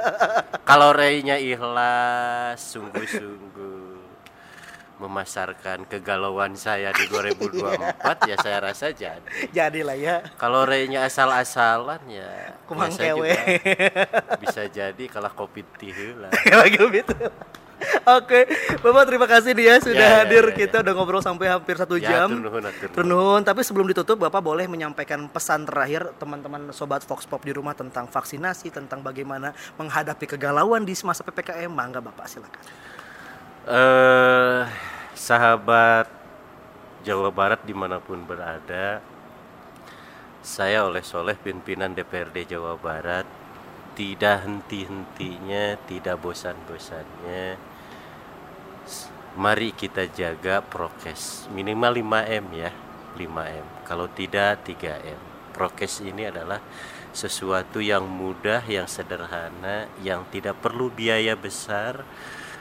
kalau Rey-nya ikhlas sungguh-sungguh memasarkan kegalauan saya di 2024 ya saya rasa jadi Jadilah ya. kalau Rey-nya asal-asalan ya Kumang ya kewe. bisa jadi kalah kopi lah Lagi gitu. Oke, Bapak terima kasih dia sudah Ya, ya, hadir. ya, ya. Kita udah ngobrol sampai hampir satu Ya, jam. Turnuhun. Tapi sebelum ditutup, Bapak boleh menyampaikan pesan terakhir teman-teman sobat Fox Pop di rumah tentang vaksinasi, tentang bagaimana menghadapi kegalauan di masa ppkm. Mangga Bapak silakan. Eh sahabat Jawa Barat di mana pun berada saya oleh Soleh pimpinan DPRD Jawa Barat. Tidak henti-hentinya tidak bosan-bosannya. Mari kita jaga prokes. Minimal 5M ya 5M kalau tidak 3M prokes ini adalah sesuatu yang mudah yang sederhana yang tidak perlu biaya besar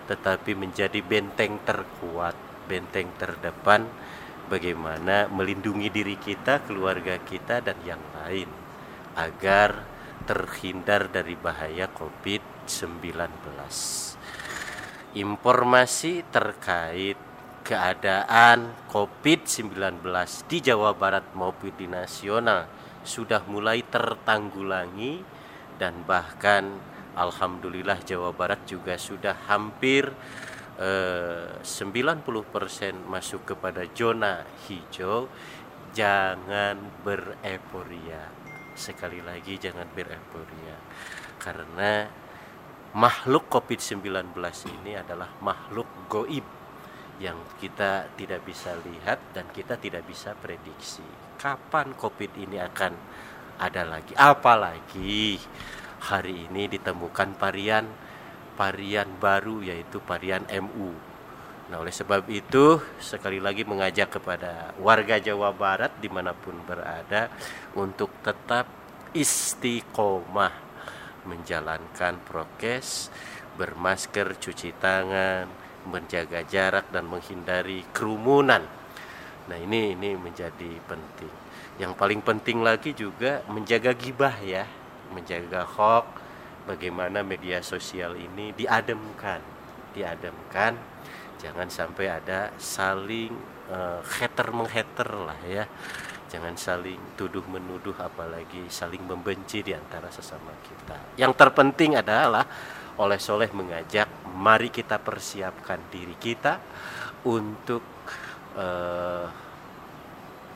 tetapi menjadi benteng terkuat, benteng terdepan bagaimana melindungi diri kita, keluarga kita dan yang lain agar terhindar dari bahaya COVID-19. Informasi terkait keadaan COVID-19 di Jawa Barat maupun di nasional sudah mulai tertanggulangi dan bahkan alhamdulillah Jawa Barat juga sudah hampir eh, 90% masuk kepada zona hijau. Jangan bereporia. Sekali lagi jangan bereporia. Karena makhluk COVID-19 ini adalah makhluk goib yang kita tidak bisa lihat dan kita tidak bisa prediksi kapan COVID ini akan ada lagi. Apalagi hari ini ditemukan varian varian baru yaitu varian MU. Nah oleh sebab itu sekali lagi mengajak kepada warga Jawa Barat di mana pun berada untuk tetap istiqomah menjalankan prokes, bermasker, cuci tangan, menjaga jarak dan menghindari kerumunan. Nah, ini ini menjadi penting. Yang paling penting lagi juga menjaga gibah ya, menjaga hoax, bagaimana media sosial ini diademkan, diademkan. Jangan sampai ada saling uh, hater menghater lah ya. Jangan saling tuduh menuduh apalagi saling membenci di antara sesama kita. Yang terpenting adalah oleh Soleh mengajak mari kita persiapkan diri kita untuk uh,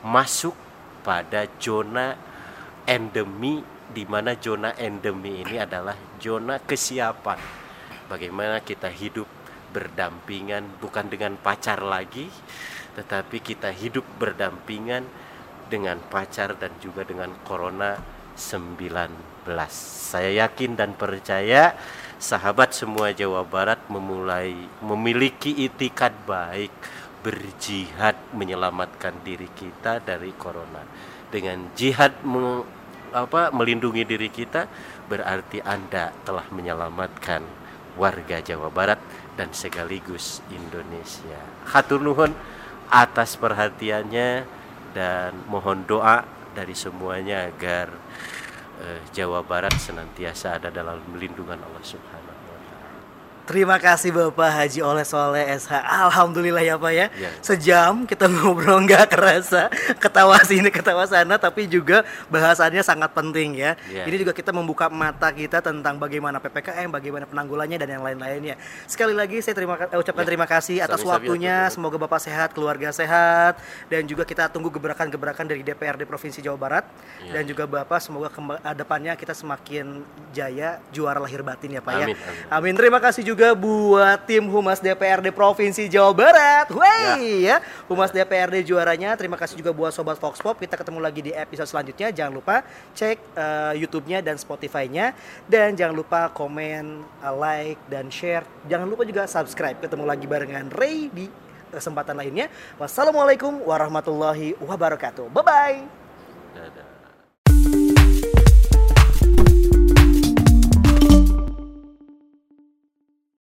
masuk pada zona endemi di mana zona endemi ini adalah zona kesiapan bagaimana kita hidup berdampingan bukan dengan pacar lagi tetapi kita hidup berdampingan dengan pacar dan juga dengan corona 19 saya yakin dan percaya sahabat semua Jawa Barat memulai memiliki itikat baik berjihad menyelamatkan diri kita dari corona. Dengan jihad apa melindungi diri kita berarti Anda telah menyelamatkan warga Jawa Barat dan sekaligus Indonesia. Hatur nuhun atas perhatiannya dan mohon doa dari semuanya agar eh, Jawa Barat senantiasa ada dalam melindungan Allah Subhanahu Terima kasih Bapak Haji Oleh Soleh SH. Alhamdulillah ya Pak ya. ya. Sejam kita ngobrol nggak kerasa, ketawa sini ketawa sana, tapi juga bahasannya sangat penting ya. ya. Ini juga kita membuka mata kita tentang bagaimana ppkm, bagaimana penanggulannya dan yang lain-lainnya. Sekali lagi saya terima eh, ucapkan ya. terima kasih atas Sami waktunya. Semoga Bapak sehat, keluarga sehat, dan juga kita tunggu gebrakan-gebrakan dari DPRD Provinsi Jawa Barat ya. dan juga Bapak semoga ke depannya kita semakin jaya juara lahir batin ya Pak ya. amin, ya. Amin. amin. Terima kasih juga juga buat tim Humas DPRD Provinsi Jawa Barat. Wey ya. ya. Humas DPRD juaranya. Terima kasih juga buat Sobat Fox Pop. Kita ketemu lagi di episode selanjutnya. Jangan lupa cek uh, YouTube-nya dan Spotify-nya. Dan jangan lupa komen, uh, like, dan share. Jangan lupa juga subscribe. Ketemu lagi barengan Ray di kesempatan lainnya. Wassalamualaikum warahmatullahi wabarakatuh. Bye-bye.